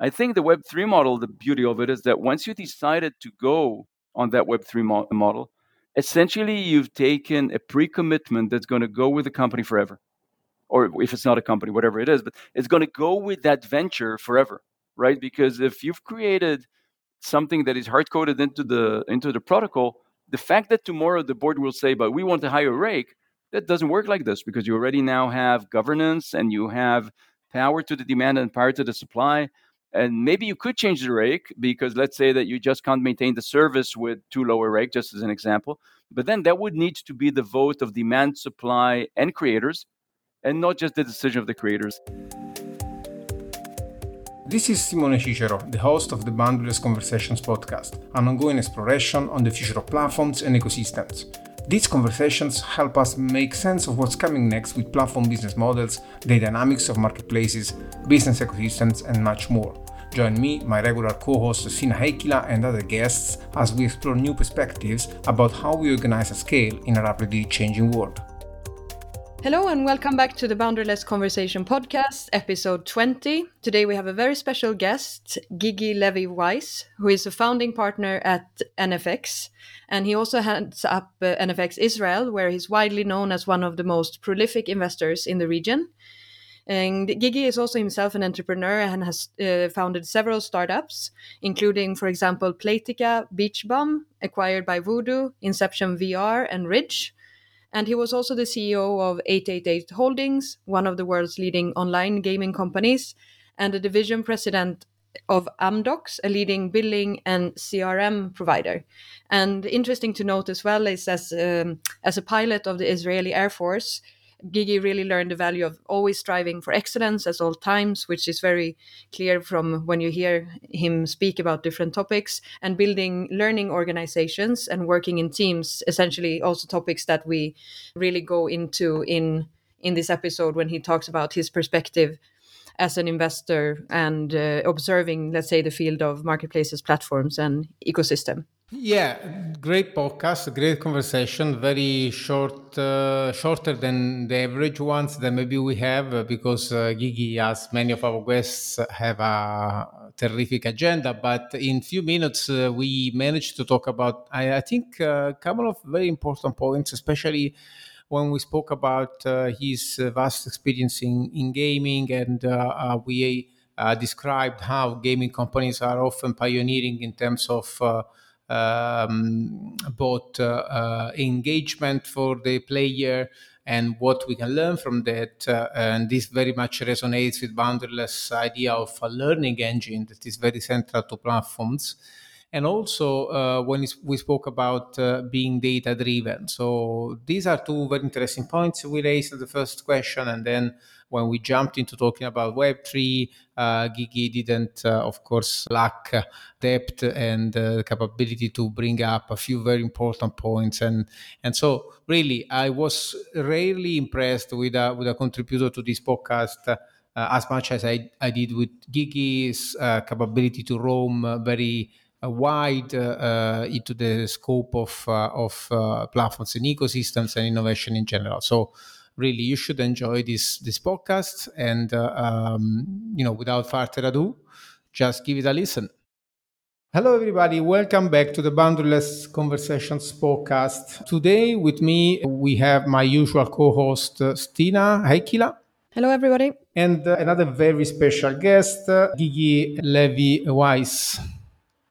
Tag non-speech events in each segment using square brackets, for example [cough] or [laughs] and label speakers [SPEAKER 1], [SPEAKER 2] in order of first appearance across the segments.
[SPEAKER 1] I think the Web3 model, the beauty of it is that once you decided to go on that Web3 mo- model, essentially you've taken a pre commitment that's going to go with the company forever. Or if it's not a company, whatever it is, but it's going to go with that venture forever, right? Because if you've created something that is hard coded into the into the protocol, the fact that tomorrow the board will say, but we want to higher Rake, that doesn't work like this because you already now have governance and you have power to the demand and power to the supply. And maybe you could change the rake because let's say that you just can't maintain the service with too low a rake, just as an example. But then that would need to be the vote of demand, supply, and creators, and not just the decision of the creators.
[SPEAKER 2] This is Simone Cicero, the host of the Boundaryless Conversations podcast, an ongoing exploration on the future of platforms and ecosystems. These conversations help us make sense of what's coming next with platform business models, the dynamics of marketplaces, business ecosystems, and much more. Join me, my regular co host Stina Heikkila, and other guests as we explore new perspectives about how we organize a scale in a rapidly changing world.
[SPEAKER 3] Hello and welcome back to the Boundaryless Conversation podcast, episode 20. Today we have a very special guest, Gigi Levy Weiss, who is a founding partner at NFX. And he also heads up uh, NFX Israel, where he's widely known as one of the most prolific investors in the region. And Gigi is also himself an entrepreneur and has uh, founded several startups, including, for example, Playtika, Beach Bum, acquired by Voodoo, Inception VR, and Ridge and he was also the CEO of 888 Holdings, one of the world's leading online gaming companies, and a division president of Amdocs, a leading billing and CRM provider. And interesting to note as well is as um, as a pilot of the Israeli Air Force, Gigi really learned the value of always striving for excellence at all times, which is very clear from when you hear him speak about different topics and building learning organizations and working in teams, essentially also topics that we really go into in in this episode when he talks about his perspective as an investor and uh, observing, let's say, the field of marketplaces, platforms, and ecosystem.
[SPEAKER 2] Yeah, great podcast, great conversation. Very short, uh, shorter than the average ones that maybe we have uh, because uh, Gigi, as many of our guests, have a terrific agenda. But in few minutes, uh, we managed to talk about, I, I think, uh, a couple of very important points, especially when we spoke about uh, his vast experience in, in gaming and we described how gaming companies are often pioneering in terms of um, both uh, uh, engagement for the player and what we can learn from that. Uh, and this very much resonates with Boundaryless idea of a learning engine that is very central to platforms. And also, uh, when we spoke about uh, being data driven. So, these are two very interesting points we raised in the first question. And then when we jumped into talking about Web3, uh, Gigi didn't, uh, of course, lack uh, depth and uh, capability to bring up a few very important points. And and so, really, I was rarely impressed with a, with a contributor to this podcast. Uh, as much as I, I did with Gigi's uh, capability to roam very wide into the scope of of platforms and ecosystems and innovation in general. So really you should enjoy this this podcast and uh, um, you know without further ado just give it a listen. Hello everybody. Welcome back to the boundaryless conversations podcast. Today with me we have my usual co-host uh, stina. Heikkila
[SPEAKER 3] hello everybody.
[SPEAKER 2] And uh, another very special guest uh, gigi levy weiss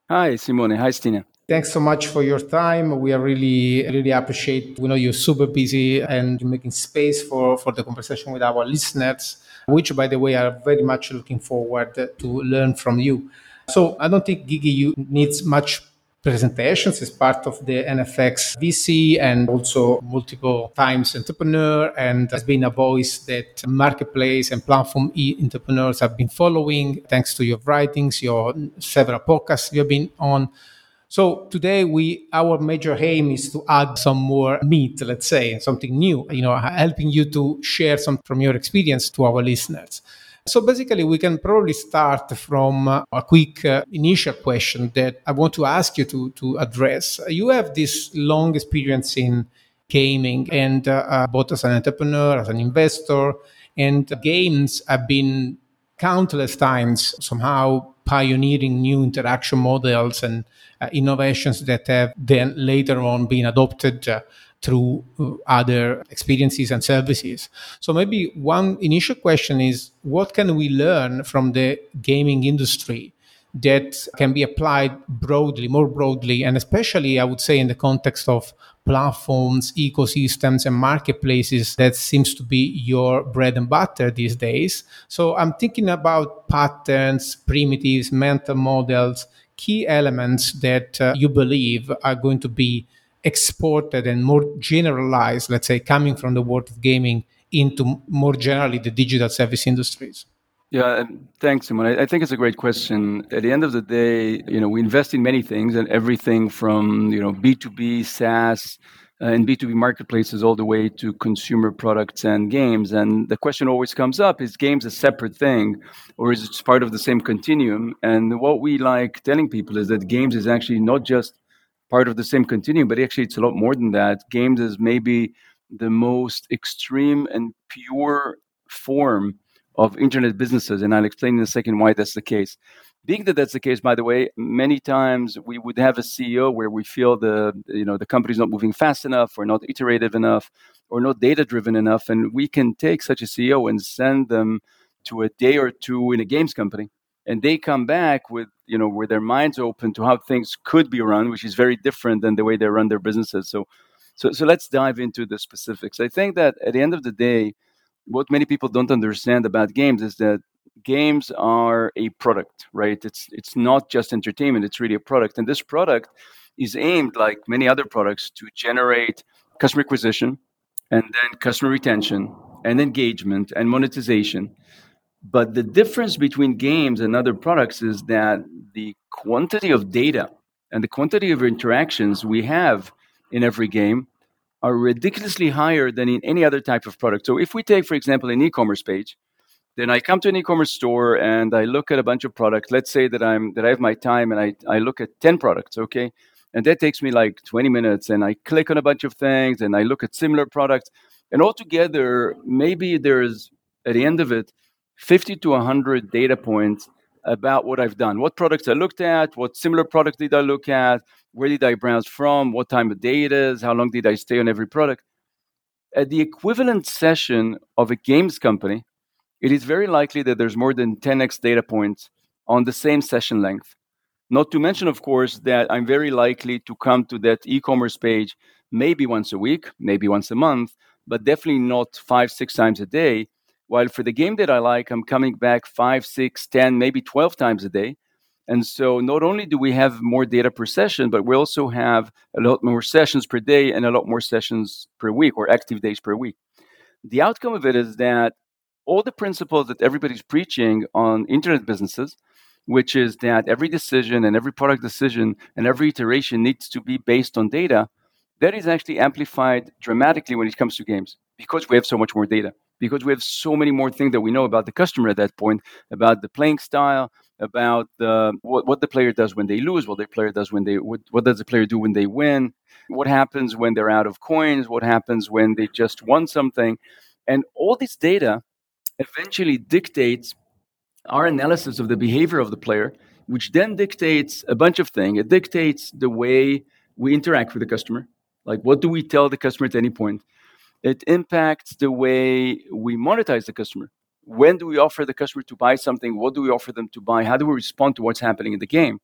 [SPEAKER 1] hi simone. Hi stina
[SPEAKER 2] Thanks so much for your time. We are really, really appreciate. We know you're super busy and you're making space for, for the conversation with our listeners, which, by the way, are very much looking forward to learn from you. So I don't think Gigi you needs much presentations as part of the NFX VC and also multiple times entrepreneur and has been a voice that marketplace and platform e entrepreneurs have been following thanks to your writings, your several podcasts you have been on. So today we our major aim is to add some more meat, let's say, something new, you know, helping you to share some from your experience to our listeners. So basically, we can probably start from a quick uh, initial question that I want to ask you to, to address. You have this long experience in gaming and uh, uh both as an entrepreneur, as an investor, and games have been countless times, somehow pioneering new interaction models and uh, innovations that have then later on been adopted uh, through uh, other experiences and services. So maybe one initial question is what can we learn from the gaming industry that can be applied broadly, more broadly, and especially I would say in the context of platforms, ecosystems, and marketplaces that seems to be your bread and butter these days. So I'm thinking about patterns, primitives, mental models, key elements that uh, you believe are going to be exported and more generalized, let's say, coming from the world of gaming into more generally the digital service industries?
[SPEAKER 1] Yeah, thanks, Simon. I, think it's a great question. At the end of the day, you know, we invest in many things and everything from, you know, B2B, SaaS, uh, and B2B marketplaces all the way to consumer products and games. And the question always comes up is games a separate thing or is it part of the same continuum? And what we like telling people is that games is actually not just part of the same continuum, but actually it's a lot more than that. Games is maybe the most extreme and pure form of internet businesses, and I'll explain in a second why that's the case. Being that that's the case, by the way, many times we would have a CEO where we feel the you know the company's not moving fast enough, or not iterative enough, or not data driven enough, and we can take such a CEO and send them to a day or two in a games company, and they come back with you know with their minds open to how things could be run, which is very different than the way they run their businesses. So, so so let's dive into the specifics. I think that at the end of the day what many people don't understand about games is that games are a product, right? It's it's not just entertainment; it's really a product, and this product is aimed, like many other products, to generate customer acquisition, and then customer retention, and engagement, and monetization. But the difference between games and other products is that the quantity of data and the quantity of interactions we have in every game are ridiculously higher than in any other type of product. So if we take, for example, an e-commerce page, then I come to an e-commerce store and I look at a bunch of products. Let's say that I'm that I have my time and I, I look at 10 products, okay? And that takes me like 20 minutes and I click on a bunch of things and I look at similar products. And altogether, maybe there's at the end of it 50 to 100 data points about what I've done, what products I looked at, what similar products did I look at, where did I browse from, what time of day it is, how long did I stay on every product. At the equivalent session of a games company, it is very likely that there's more than 10x data points on the same session length. Not to mention, of course, that I'm very likely to come to that e commerce page maybe once a week, maybe once a month, but definitely not five, six times a day. While for the game that I like, I'm coming back five, six, ten, maybe 12 times a day and so not only do we have more data per session, but we also have a lot more sessions per day and a lot more sessions per week or active days per week. The outcome of it is that all the principles that everybody's preaching on internet businesses, which is that every decision and every product decision and every iteration needs to be based on data, that is actually amplified dramatically when it comes to games because we have so much more data, because we have so many more things that we know about the customer at that point, about the playing style, about the, what, what the player does when they lose, what the player does when they what, what does the player do when they win, what happens when they're out of coins, what happens when they just won something, and all this data eventually dictates our analysis of the behavior of the player, which then dictates a bunch of things. It dictates the way we interact with the customer, like what do we tell the customer at any point. It impacts the way we monetize the customer when do we offer the customer to buy something? What do we offer them to buy? How do we respond to what's happening in the game?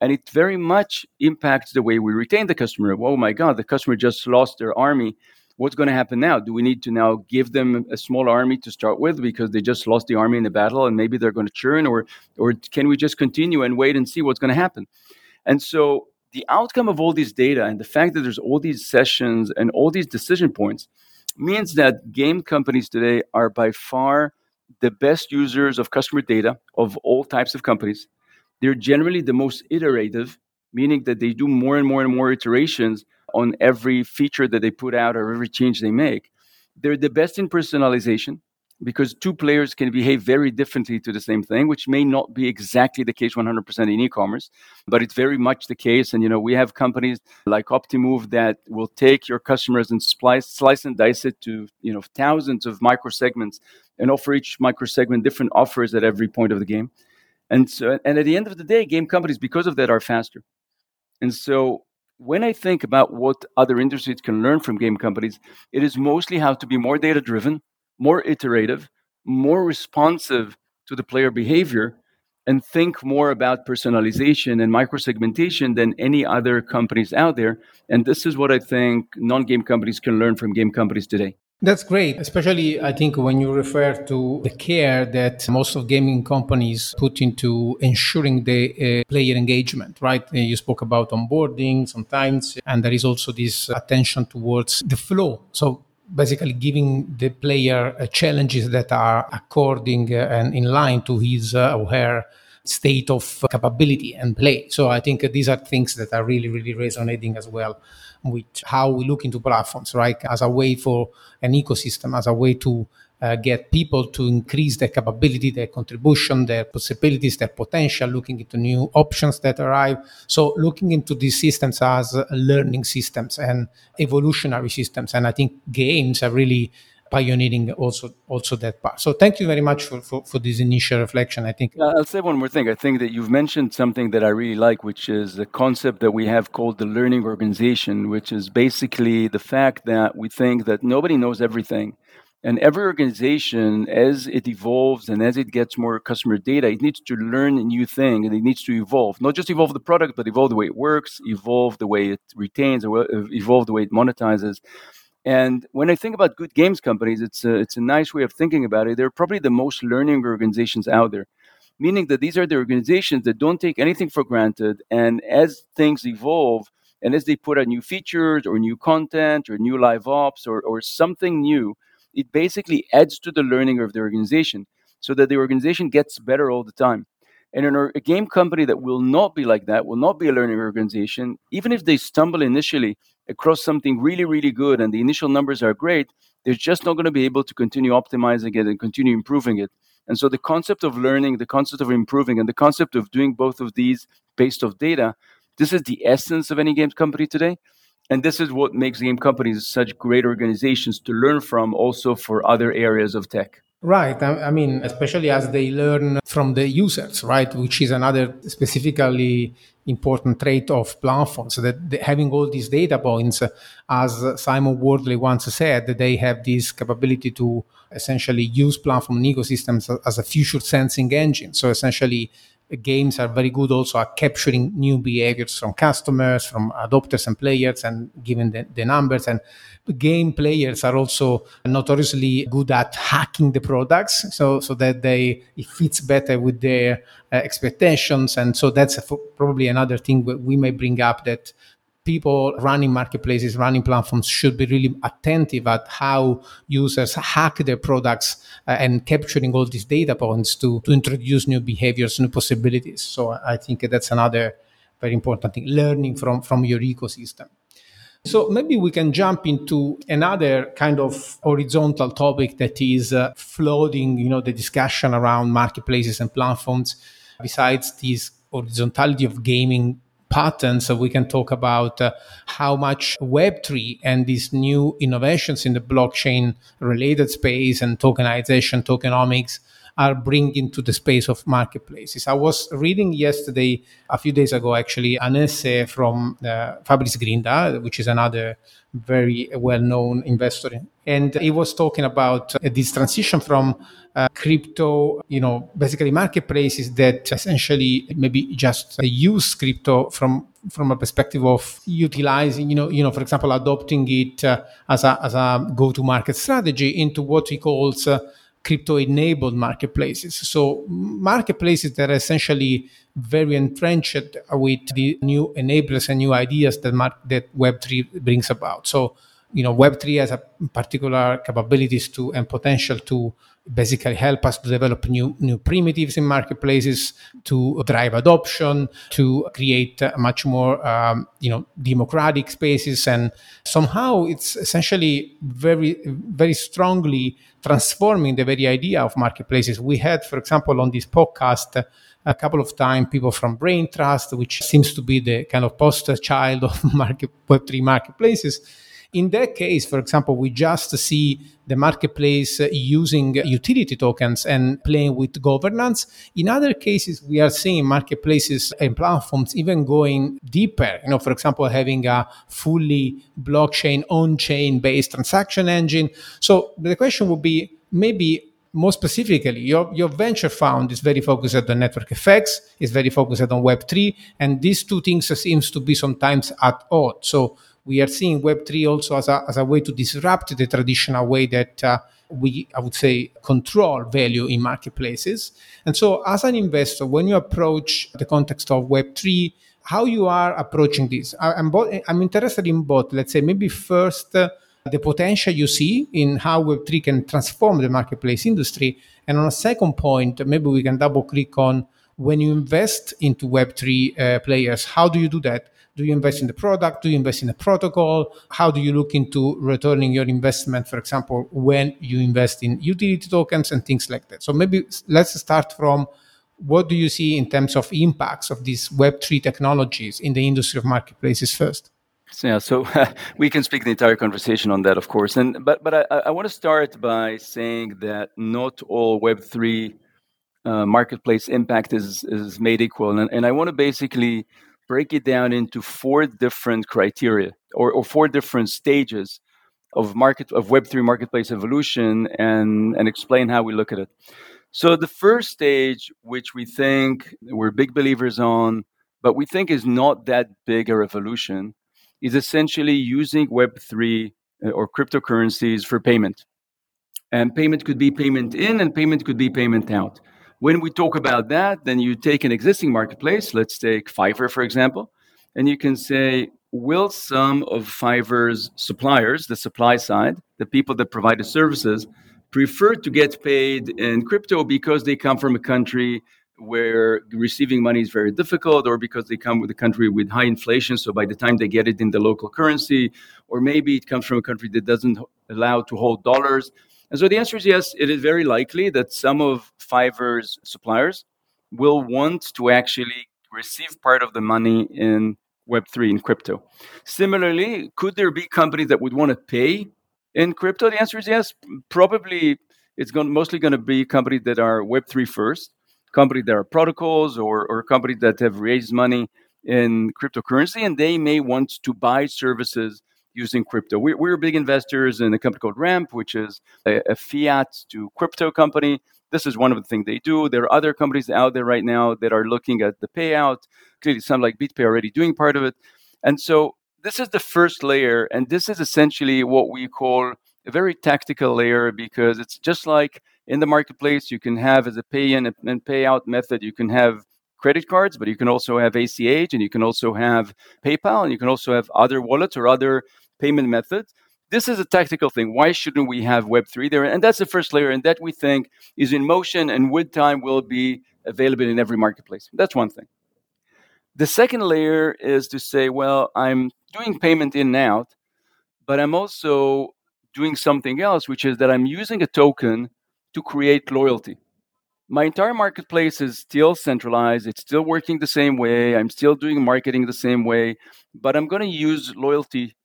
[SPEAKER 1] And it very much impacts the way we retain the customer. Oh my God, the customer just lost their army. What's going to happen now? Do we need to now give them a small army to start with because they just lost the army in the battle and maybe they're going to churn, or or can we just continue and wait and see what's going to happen? And so the outcome of all these data and the fact that there's all these sessions and all these decision points means that game companies today are by far the best users of customer data of all types of companies. They're generally the most iterative, meaning that they do more and more and more iterations on every feature that they put out or every change they make. They're the best in personalization, because two players can behave very differently to the same thing, which may not be exactly the case 100% in e-commerce, but it's very much the case. And you know, we have companies like Optimove that will take your customers and slice, slice and dice it to you know thousands of micro segments and offer each micro segment different offers at every point of the game. And so, and at the end of the day, game companies because of that are faster. And so when I think about what other industries can learn from game companies, it is mostly how to be more data driven, more iterative, more responsive to the player behavior, and think more about personalization and microsegmentation than any other companies out there. And this is what I think non game companies can learn from game companies today.
[SPEAKER 2] That's great, especially I think when you refer to the care that most of gaming companies put into ensuring the uh, player engagement, right? Uh, you spoke about onboarding sometimes, and there is also this attention towards the flow. So basically giving the player uh, challenges that are according uh, and in line to his uh, or her state of capability and play. So I think these are things that are really, really resonating as well with how we look into platforms, right? As a way for an ecosystem, as a way to uh, get people to increase their capability, their contribution, their possibilities, their potential, looking into new options that arrive. So, looking into these systems as learning systems and evolutionary systems. And I think games are really pioneering also also that part. So thank you very much for, for, for this initial reflection. I think
[SPEAKER 1] I'll say one more thing. I think that you've mentioned something that I really like, which is the concept that we have called the learning organization, which is basically the fact that we think that nobody knows everything. And every organization, as it evolves and as it gets more customer data, it needs to learn a new thing and it needs to evolve. Not just evolve the product, but evolve the way it works, evolve the way it retains, uh, evolve the way it monetizes. And when I think about good games companies, it's a, it's a nice way of thinking about it. They're probably the most learning organizations out there, meaning that these are the organizations that don't take anything for granted. And as things evolve, and as they put out new features or new content or new live ops or, or something new, it basically adds to the learning of the organization so that the organization gets better all the time. And in a game company that will not be like that, will not be a learning organization, even if they stumble initially across something really, really good and the initial numbers are great, they're just not going to be able to continue optimizing it and continue improving it. And so the concept of learning, the concept of improving, and the concept of doing both of these based off data, this is the essence of any games company today. And this is what makes game companies such great organizations to learn from also for other areas of tech.
[SPEAKER 2] Right. I, mean, especially as they learn from the users, right? Which is another specifically important trait of platforms that having all these data points, as Simon Wardley once said, they have this capability to essentially use platform ecosystems as a future sensing engine. So essentially, games are very good also at capturing new behaviors from customers, from adopters and players, and given the, the numbers. And game players are also notoriously good at hacking the products, so so that they it fits better with their uh, expectations. And so that's probably another thing we may bring up that people running marketplaces, running platforms should be really attentive at how users hack their products uh, and capturing all these data points to, to introduce new behaviors, new possibilities. So I think that's another very important thing, learning from, from your ecosystem. So maybe we can jump into another kind of horizontal topic that is uh, flooding, you know, the discussion around marketplaces and platforms. Besides this horizontality of gaming patterns, so we can talk about uh, how much Web3 and these new innovations in the blockchain related space and tokenization, tokenomics are bringing to the space of marketplaces. I was reading yesterday, a few days ago actually, an essay from uh, Fabrice Grinda, which is another very well-known investor, and he was talking about uh, this transition from uh, crypto, you know, basically marketplaces that essentially maybe just uh, use crypto from from a perspective of utilizing, you know, you know, for example, adopting it uh, as a as a go-to-market strategy into what he calls uh, crypto enabled marketplaces. So marketplaces that are essentially very entrenched with the new enablers and new ideas that that Web3 brings about. So you know web3 has a particular capabilities to and potential to basically help us to develop new new primitives in marketplaces to drive adoption to create much more um, you know democratic spaces. And somehow it's essentially very very strongly transforming the very idea of marketplaces. We had for example on this podcast a couple of times people from BrainTrust which seems to be the kind of poster child of [laughs] market web3 marketplaces in that case, for example, we just see the marketplace using utility tokens and playing with governance. In other cases, we are seeing marketplaces and platforms even going deeper. You know, for example, having a fully blockchain on-chain based transaction engine. So the question would be maybe more specifically, your, your venture fund is very focused on network effects, is very focused on Web3, and these two things seems to be sometimes at odds. So we are seeing Web3 also as a, as a way to disrupt the traditional way that uh, we, I would say, control value in marketplaces. And so, as an investor, when you approach the context of Web3, how you are approaching this? I, am bo- I'm interested in both. Let's say maybe first uh, the potential you see in how Web3 can transform the marketplace industry, and on a second point, maybe we can double click on when you invest into Web3 uh, players. How do you do that? Do you invest in the product? Do you invest in the protocol? How do you look into returning your investment, for example, when you invest in utility tokens and things like that? So maybe let's start from what do you see in terms of impacts of these Web3 technologies in the industry of marketplaces first?
[SPEAKER 1] Yeah, so [laughs] we can speak the entire conversation on that, of course. And but but I, I want to start by saying that not all Web three uh, marketplace impact is is made equal, and, and I want to basically break it down into four different criteria or, or four different stages of market of Web3 marketplace evolution and, and explain how we look at it. So the first stage, which we think we're big believers on, but we think is not that big a revolution, is essentially using Web3 uh, or cryptocurrencies for payment. And payment could be payment in and payment could be payment out. When we talk about that, then you take an existing marketplace, let's take Fiverr, for example, and you can say, will some of Fiverr's suppliers, the supply side, the people that provide the services, prefer to get paid in crypto because they come from a country where receiving money is very difficult, or because they come with a country with high inflation, so by the time they get it in the local currency, or maybe it comes from a country that doesn't allow to hold dollars. And so the answer is yes, it is very likely that some of Fiverr's suppliers will want to actually receive part of the money in Web3 in crypto. Similarly, could there be companies that would want to pay in crypto? The answer is yes. Probably it's going, mostly going to be companies that are Web3 first, companies that are protocols or, or companies that have raised money in cryptocurrency, and they may want to buy services using crypto. We're, we're big investors in a company called Ramp, which is a, a fiat to crypto company. This is one of the things they do. There are other companies out there right now that are looking at the payout. Clearly, some like BitPay already doing part of it. And so this is the first layer, and this is essentially what we call a very tactical layer because it's just like in the marketplace, you can have as a pay in and payout method, you can have credit cards, but you can also have ACH and you can also have PayPal and you can also have other wallets or other payment methods. This is a tactical thing. Why shouldn't we have Web3 there? And that's the first layer, and that we think is in motion and with time will be available in every marketplace. That's one thing. The second layer is to say, well, I'm doing payment in and out, but I'm also doing something else, which is that I'm using a token to create loyalty. My entire marketplace is still centralized. It's still working the same way. I'm still doing marketing the same way, but I'm going to use loyalty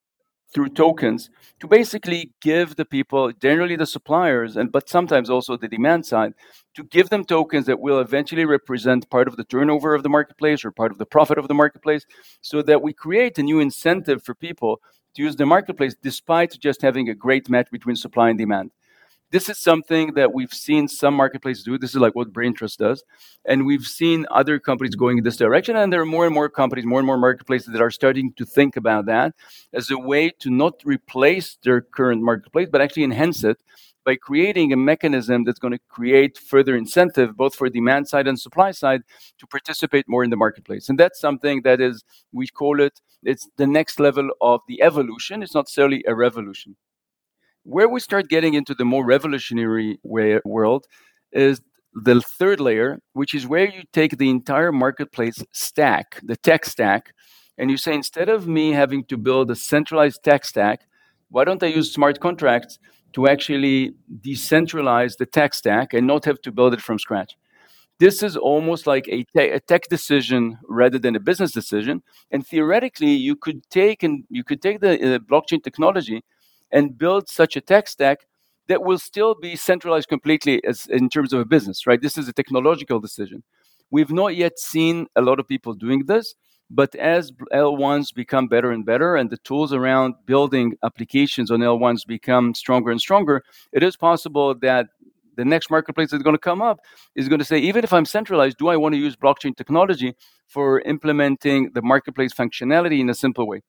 [SPEAKER 1] through tokens to basically give the people, generally the suppliers, and but sometimes also the demand side, to give them tokens that will eventually represent part of the turnover of the marketplace or part of the profit of the marketplace, so that we create a new incentive for people to use the marketplace despite just having a great match between supply and demand this is something that we've seen some marketplaces do. This is like what BrainTrust does. And we've seen other companies going in this direction. And there are more and more companies, more and more marketplaces that are starting to think about that as a way to not replace their current marketplace, but actually enhance it by creating a mechanism that's going to create further incentive, both for demand side and supply side, to participate more in the marketplace. And that's something that is, we call it, it's the next level of the evolution. It's not necessarily a revolution. Where we start getting into the more revolutionary way, world is the third layer, which is where you take the entire marketplace stack, the tech stack, and you say, instead of me having to build a centralized tech stack, why don't I use smart contracts to actually decentralize the tech stack and not have to build it from scratch? This is almost like a, te- a tech decision rather than a business decision. And theoretically, you could take and you could take the uh, blockchain technology and build such a tech stack that will still be centralized completely as in terms of a business, right? This is a technological decision. We've not yet seen a lot of people doing this, but as L1s become better and better and the tools around building applications on L1s become stronger and stronger, it is possible that the next marketplace that's going to come up is going to say, even if I'm centralized, do I want to use blockchain technology for implementing the marketplace functionality in a simple way?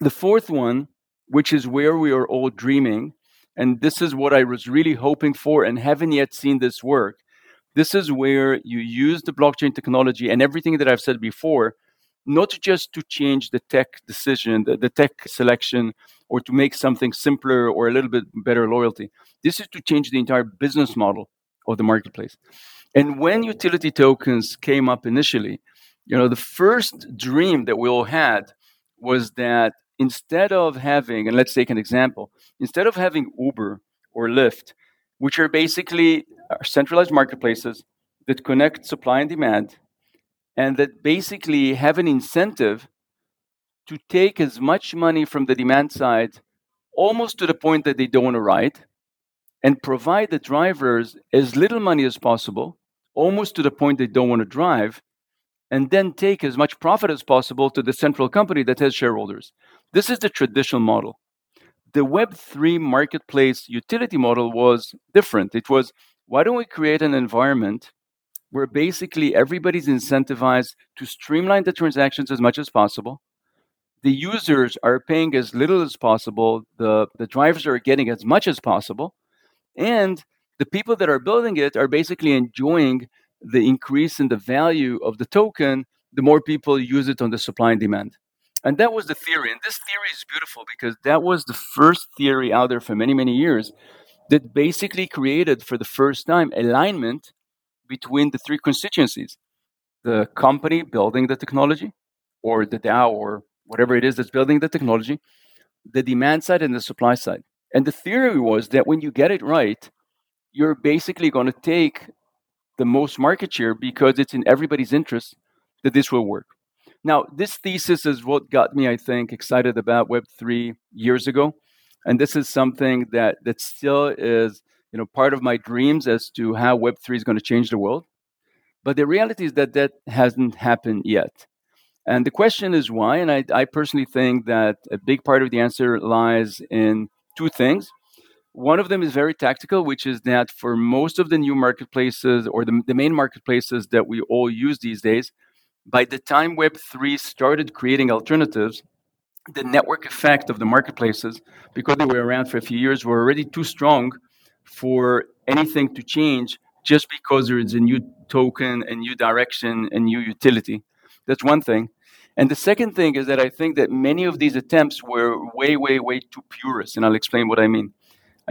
[SPEAKER 1] The fourth one, which is where we are all dreaming, and this is what I was really hoping for and haven't yet seen this work, this is where you use the blockchain technology and everything that I've said before, not just to change the tech decision, the, the tech selection, or to make something simpler or a little bit better loyalty. This is to change the entire business model of the marketplace. And when utility tokens came up initially, you know, the first dream that we all had was that instead of having, and let's take an example, instead of having Uber or Lyft, which are basically centralized marketplaces that connect supply and demand and that basically have an incentive to take as much money from the demand side almost to the point that they don't want to ride and provide the drivers as little money as possible almost to the point they don't want to drive and then take as much profit as possible to the central company that has shareholders. This is the traditional model. The web3 marketplace utility model was different. It was why don't we create an environment where basically everybody's incentivized to streamline the transactions as much as possible? The users are paying as little as possible, the, the drivers are getting as much as possible, and the people that are building it are basically enjoying the increase in the value of the token the more people use it on the supply and demand. And that was the theory. And this theory is beautiful because that was the first theory out there for many, many years that basically created for the first time alignment between the three constituencies the company building the technology, or the DAO, or whatever it is that's building the technology, the demand side and the supply side. And the theory was that when you get it right, you're basically going to take the most market share because it's in everybody's interest that this will work. Now, this thesis is what got me, I think, excited about Web3 years ago. And this is something that that still is you know part of my dreams as to how web3 is going to change the world. But the reality is that that hasn't happened yet. And the question is why and i, I personally think that a big part of the answer lies in two things one of them is very tactical which is that for most of the new marketplaces or the, the main marketplaces that we all use these days by the time web3 started creating alternatives the network effect of the marketplaces, because they were around for a few years, were already too strong for anything to change just because there is a new token, a new direction, a new utility. That's one thing. And the second thing is that I think that many of these attempts were way, way, way too purist, and I'll explain what I mean.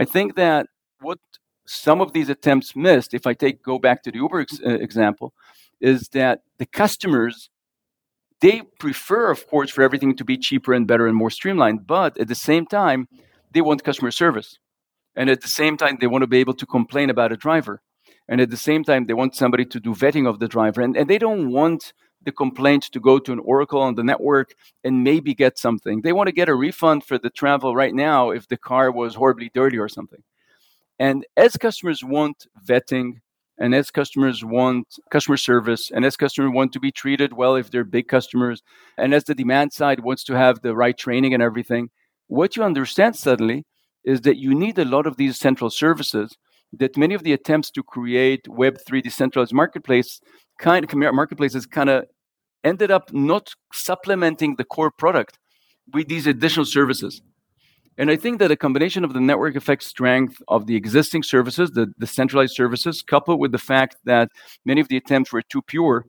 [SPEAKER 1] I think that what some of these attempts missed, if I take go back to the Uber ex- uh, example, is that the customers they prefer, of course, for everything to be cheaper and better and more streamlined, but at the same time, they want customer service. And at the same time, they want to be able to complain about a driver. And at the same time, they want somebody to do vetting of the driver. And, and they don't want the complaint to go to an oracle on the network and maybe get something. They want to get a refund for the travel right now if the car was horribly dirty or something. And as customers want vetting, and as customers want customer service and as customers want to be treated well if they're big customers and as the demand side wants to have the right training and everything what you understand suddenly is that you need a lot of these central services that many of the attempts to create web3 decentralized marketplace kind of marketplaces kind of ended up not supplementing the core product with these additional services And I think that a combination of the network effect strength of the existing services, the, the centralized services, coupled with the fact that many of the attempts were too pure,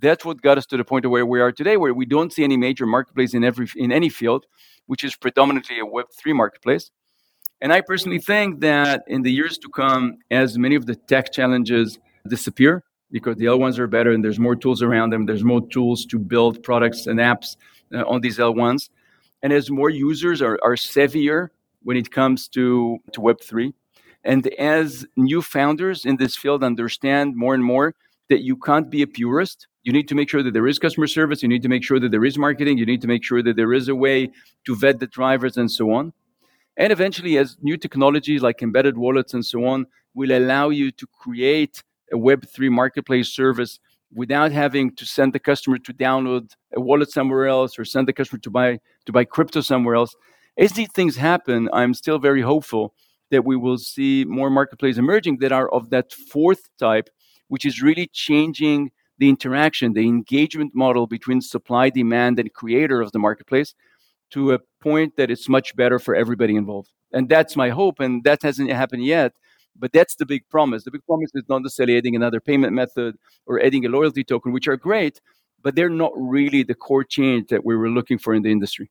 [SPEAKER 1] that's what got us to the point of where we are today, where we don't see any major marketplace in every in any field, which is predominantly a Web3 marketplace. And I personally think that in the years to come, as many of the tech challenges disappear, because the L1s are better and there's more tools around them, there's more tools to build products and apps uh, on these L1s. And as more users are, are savvier when it comes to, to Web3, and as new founders in this field understand more and more that you can't be a purist, you need to make sure that there is customer service, you need to make sure that there is marketing, you need to make sure that there is a way to vet the drivers and so on. And eventually, as new technologies like embedded wallets and so on will allow you to create a Web3 marketplace service without having to send the customer to download a wallet somewhere else or send the customer to buy to buy crypto somewhere else. As these things happen, I'm still very hopeful that we will see more marketplaces emerging that are of that fourth type, which is really changing the interaction, the engagement model between supply, demand, and creator of the marketplace to a point that it's much better for everybody involved. And that's my hope, and that hasn't happened yet. But that's the big promise. The big promise is not necessarily adding another payment method or adding a loyalty token, which are great, but they're not really the core change that we were looking for in the industry.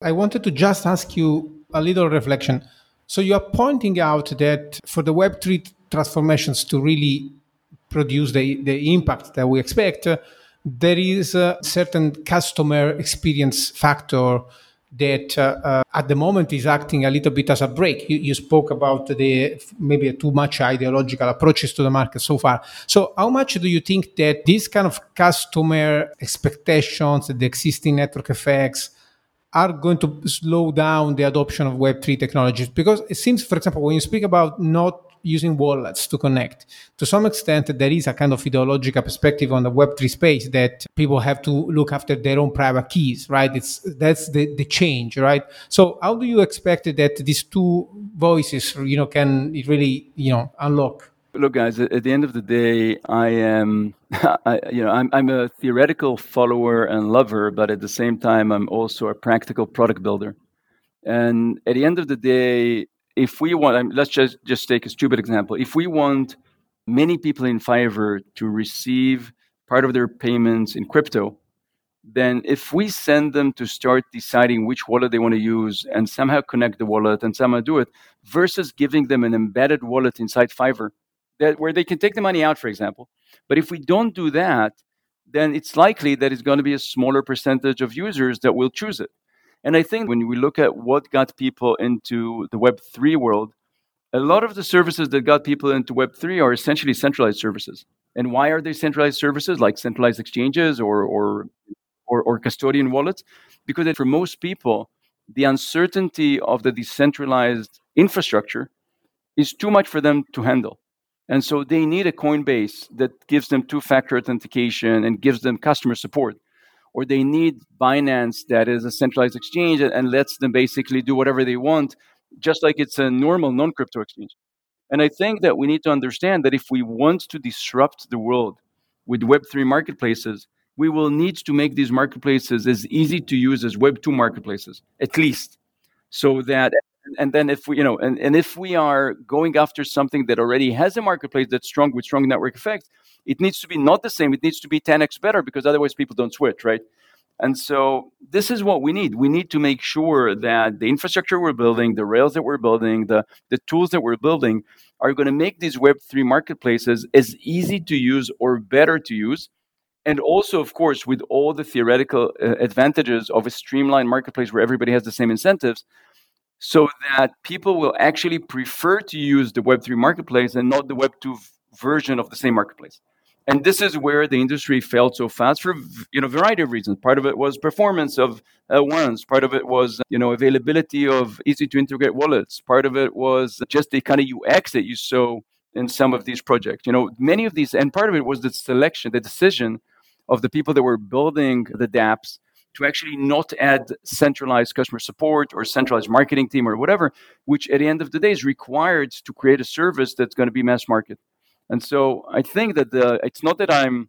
[SPEAKER 2] I wanted to just ask you a little reflection. So you are pointing out that for the Web3 transformations to really produce the, the impact that we expect, uh, there is a certain customer experience factor that uh, at the moment is acting a little bit as a brake. You, you, spoke about the maybe too much ideological approaches to the market so far. So, how much do you think that these kind of customer expectations, the existing network effects, are going to slow down the adoption of Web3 technologies? Because it seems, for example, when you speak about not using wallets to connect. To some extent, there is a kind of ideological perspective on the Web3 space that people have to look after their own private keys, right? It's that's the, the change, right? So how do you expect that these two voices, you know, can really, you know, unlock?
[SPEAKER 1] Look, guys. At the end of the day, I am, [laughs] I, you know, I'm, I'm a theoretical follower and lover, but at the same time, I'm also a practical product builder. And at the end of the day, if we want, um, let's just, just take a stupid example. If we want many people in Fiverr to receive part of their payments in crypto, then if we send them to start deciding which wallet they want to use and somehow connect the wallet and somehow do it, versus giving them an embedded wallet inside Fiverr that where they can take the money out, for example. But if we don't do that, then it's likely that it's going to be a smaller percentage of users that will choose it. And I think when we look at what got people into the Web3 world, a lot of the services that got people into Web3 are essentially centralized services. And why are they centralized services like centralized exchanges or, or, or, or custodian wallets? Because for most people, the uncertainty of the decentralized infrastructure is too much for them to handle. And so they need a Coinbase that gives them two factor authentication and gives them customer support or they need Binance that is a centralized exchange and lets them basically do whatever they want, just like it's a normal non crypto exchange. And I think that we need to understand that if we want to disrupt the world with Web3 marketplaces, we will need to make these marketplaces as easy to use as Web2 marketplaces, at least. So that, and then if we, you know, and, and if we are going after something that already has a marketplace that's strong with strong network effects, it needs to be not the same. It needs to be 10x better because otherwise people don't switch, right? And so this is what we need. We need to make sure that the infrastructure we're building, the rails that we're building, the, the tools that we're building are going to make these Web3 marketplaces as easy to use or better to use. And also, of course, with all the theoretical uh, advantages of a streamlined marketplace where everybody has the same incentives, so that people will actually prefer to use the Web3 marketplace and not the Web2 version of the same marketplace. And this is where the industry failed so fast for you know a variety of reasons. Part of it was performance of uh, l1s part of it was you know availability of easy to integrate wallets. Part of it was just the kind of ux that you saw in some of these projects. You know many of these and part of it was the selection the decision of the people that were building the dapps to actually not add centralized customer support or centralized marketing team or whatever which at the end of the day is required to create a service that's going to be mass market and so I think that the, it's not that I'm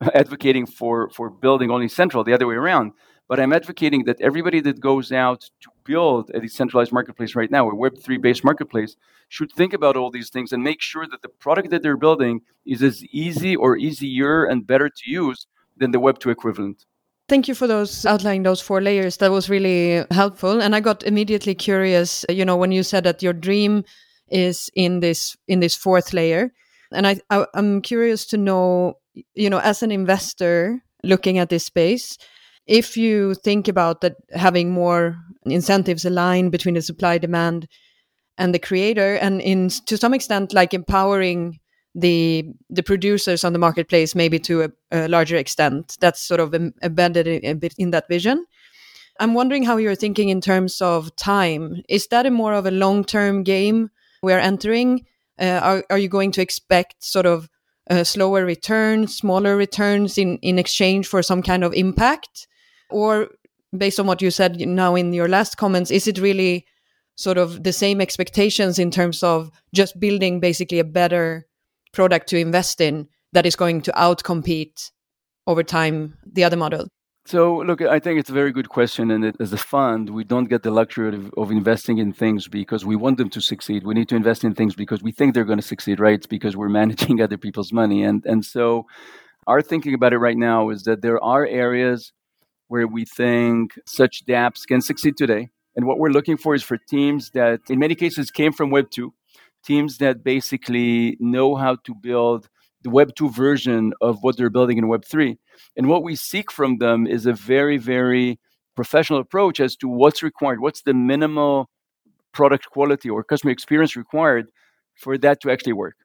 [SPEAKER 1] [laughs] advocating for, for building only central, the other way around, but I'm advocating that everybody that goes out to build a decentralized marketplace right now, a Web3 based marketplace, should think about all these things and make sure that the product that they're building is as easy or easier and better to use than the Web2 equivalent.
[SPEAKER 3] Thank you for those outlining those four layers. That was really helpful. And I got immediately curious, you know, when you said that your dream is in this in this fourth layer. And I, I I'm curious to know, you know, as an investor looking at this space, if you think about that having more incentives aligned between the supply demand and the creator and in to some extent like empowering the the producers on the marketplace maybe to a, a larger extent that's sort of embedded in, a bit in that vision. I'm wondering how you're thinking in terms of time. Is that a more of a long-term game we're entering uh, are, are you going to expect sort of uh, slower returns smaller returns in in exchange for some kind of impact or based on what you said now in your last comments is it really sort of the same expectations in terms of just building basically a better product to invest in that is going to outcompete over time the other model?
[SPEAKER 1] So, look, I think it's a very good question. And as a fund, we don't get the luxury of, of, investing in things because we want them to succeed. We need to invest in things because we think they're going to succeed, right? It's because we're managing [laughs] other people's money. And, and so, our thinking about it right now is that there are areas where we think such dApps can succeed today. And what we're looking for is for teams that, in many cases, came from Web 2 teams that basically know how to build the Web 2 version of what they're building in Web 3. And what we seek from them is a very, very professional approach as to what's required, what's the minimal product quality or customer experience required for that to actually work.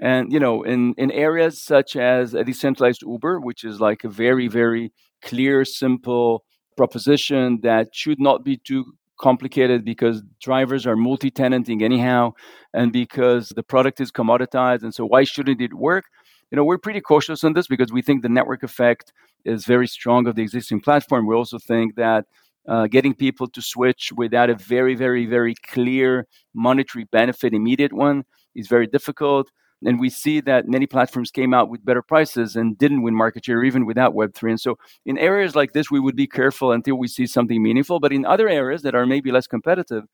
[SPEAKER 1] And you know, in, in areas such as a decentralized Uber, which is like a very, very clear, simple proposition that should not be too complicated because drivers are multi-tenanting anyhow and because the product is commoditized and so why shouldn't it work? You know we're pretty cautious on this because we think the network effect is very strong of the existing platform. We also think that uh, getting people to switch without a very very very clear monetary benefit immediate one is very difficult and we see that many platforms came out with better prices and didn't win market share even without Web3. And so in areas like this, we would be careful until we see something meaningful. But in other areas that are maybe less competitive,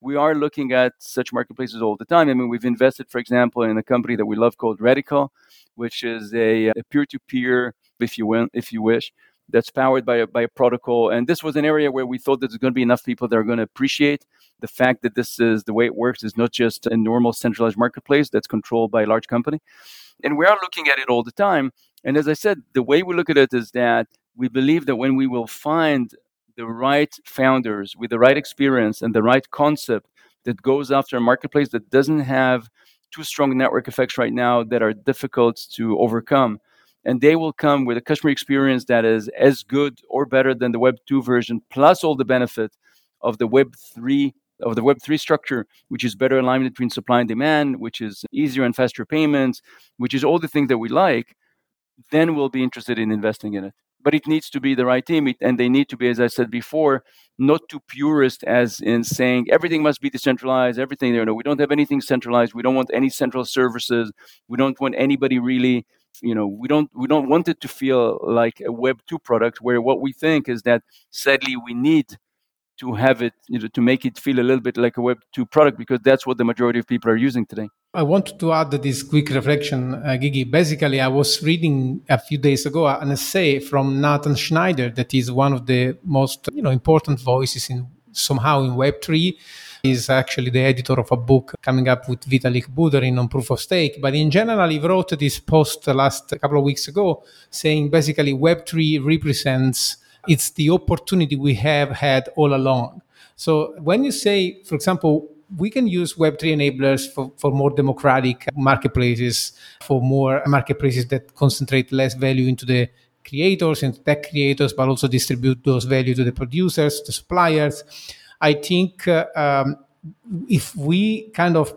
[SPEAKER 1] we are looking at such marketplaces all the time. I mean, we've invested, for example, in a company that we love called Radical, which is a, a peer-to-peer, if you will, if you wish, that's powered by a, by a protocol. And this was an area where we thought there's going to be enough people that are going to appreciate the fact that this is the way it works is not just a normal centralized marketplace that's controlled by a large company. And we are looking at it all the time. And as I said, the way we look at it is that we believe that when we will find the right founders with the right experience and the right concept that goes after a marketplace that doesn't have too strong network effects right now that are difficult to overcome, and they will come with a customer experience that is as good or better than the Web 2 version, plus all the benefit of the Web 3 of the Web 3 structure, which is better alignment between supply and demand, which is easier and faster payments, which is all the things that we like, then we'll be interested in investing in it. But it needs to be the right team, and they need to be, as I said before, not too purist as in saying everything must be decentralized, everything there. No, we don't have anything centralized. We don't want any central services. We don't want anybody really you know we don't we don't want it to feel like a web 2 product where what we think is that sadly we need to have it you know to make it feel a little bit like a web 2 product because that's what the majority of people are using today.
[SPEAKER 2] I want to add this quick reflection uh, gigi. Basically i was reading a few days ago an essay from nathan schneider that is one of the most you know important voices in somehow in web 3 is actually the editor of a book coming up with Vitalik Buterin on proof of stake. But in general, he wrote this post last couple of weeks ago saying basically Web3 represents it's the opportunity we have had all along. So when you say, for example, we can use Web3 enablers for, for more democratic marketplaces, for more marketplaces that concentrate less value into the creators and tech creators, but also distribute those value to the producers, the suppliers. I think uh, um, if we kind of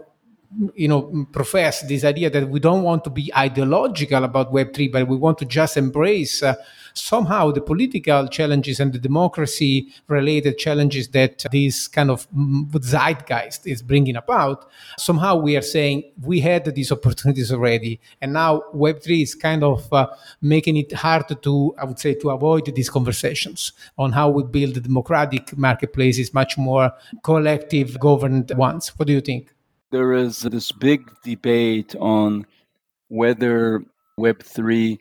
[SPEAKER 2] you know profess this idea that we don't want to be ideological about web3 but we want to just embrace uh, somehow the political challenges and the democracy related challenges that this kind of zeitgeist is bringing about, somehow we are saying we had these opportunities already. And now Web3 is kind of uh, making it hard to, I would say, to avoid these conversations on how we build democratic marketplaces, much more collective governed ones. What do you think?
[SPEAKER 1] There is this big debate on whether Web3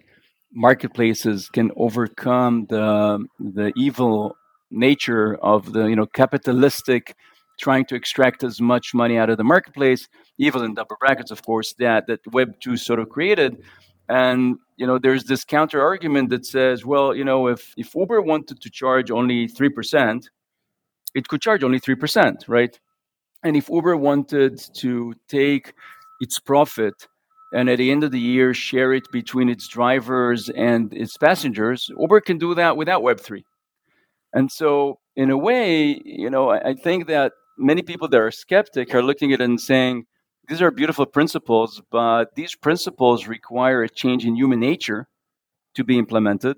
[SPEAKER 1] marketplaces can overcome the, the evil nature of the you know capitalistic trying to extract as much money out of the marketplace evil in double brackets of course that that web 2 sort of created. And you know there's this counter argument that says well you know if if uber wanted to charge only 3% it could charge only 3% right? And if uber wanted to take its profit and at the end of the year share it between its drivers and its passengers. Uber can do that without web3 and so in a way you know i, think that many people that are skeptic are looking at it and saying these are beautiful principles but these principles require a change in human nature to be implemented.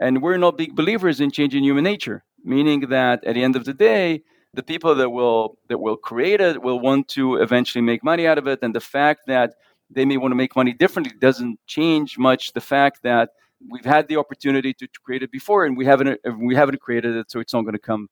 [SPEAKER 1] And we're not big believers in changing human nature meaning that at the end of the day the people that will that will create it will want to eventually make money out of it. And the fact that they may want to make money differently. It doesn't change much the fact that we've had the opportunity to, to create it before and we haven't we haven't created it so it's not going to come.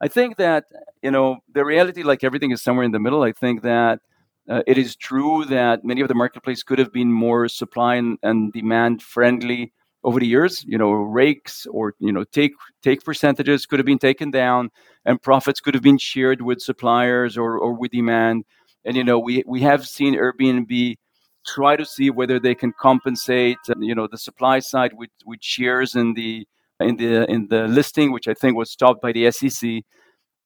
[SPEAKER 1] I think that you know the reality like everything is somewhere in the middle. I think that uh, it is true that many of the marketplace could have been more supply and, and demand friendly over the years. You know rakes or you know take take percentages could have been taken down and profits could have been shared with suppliers or, or with demand. And you know we we have seen airbnb try to see whether they can compensate, uh, you know, the supply side with, with shares in the in the in the listing, which I think was stopped by the SEC.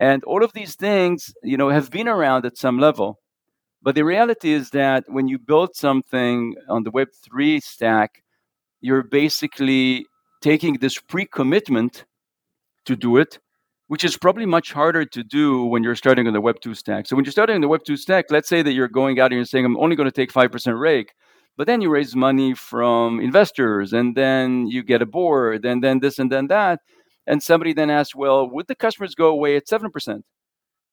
[SPEAKER 1] And all of these things, you know, have been around at some level. But the reality is that when you build something on the Web3 stack, you're basically taking this pre commitment to do it which is probably much harder to do when you're starting on the Web 2 stack. So when you're starting on the Web 2 stack, let's say that you're going out and you're saying, I'm only going to take 5% rake, but then you raise money from investors and then you get a board and then this and then that. And somebody then asks, well, would the customers go away at 7%?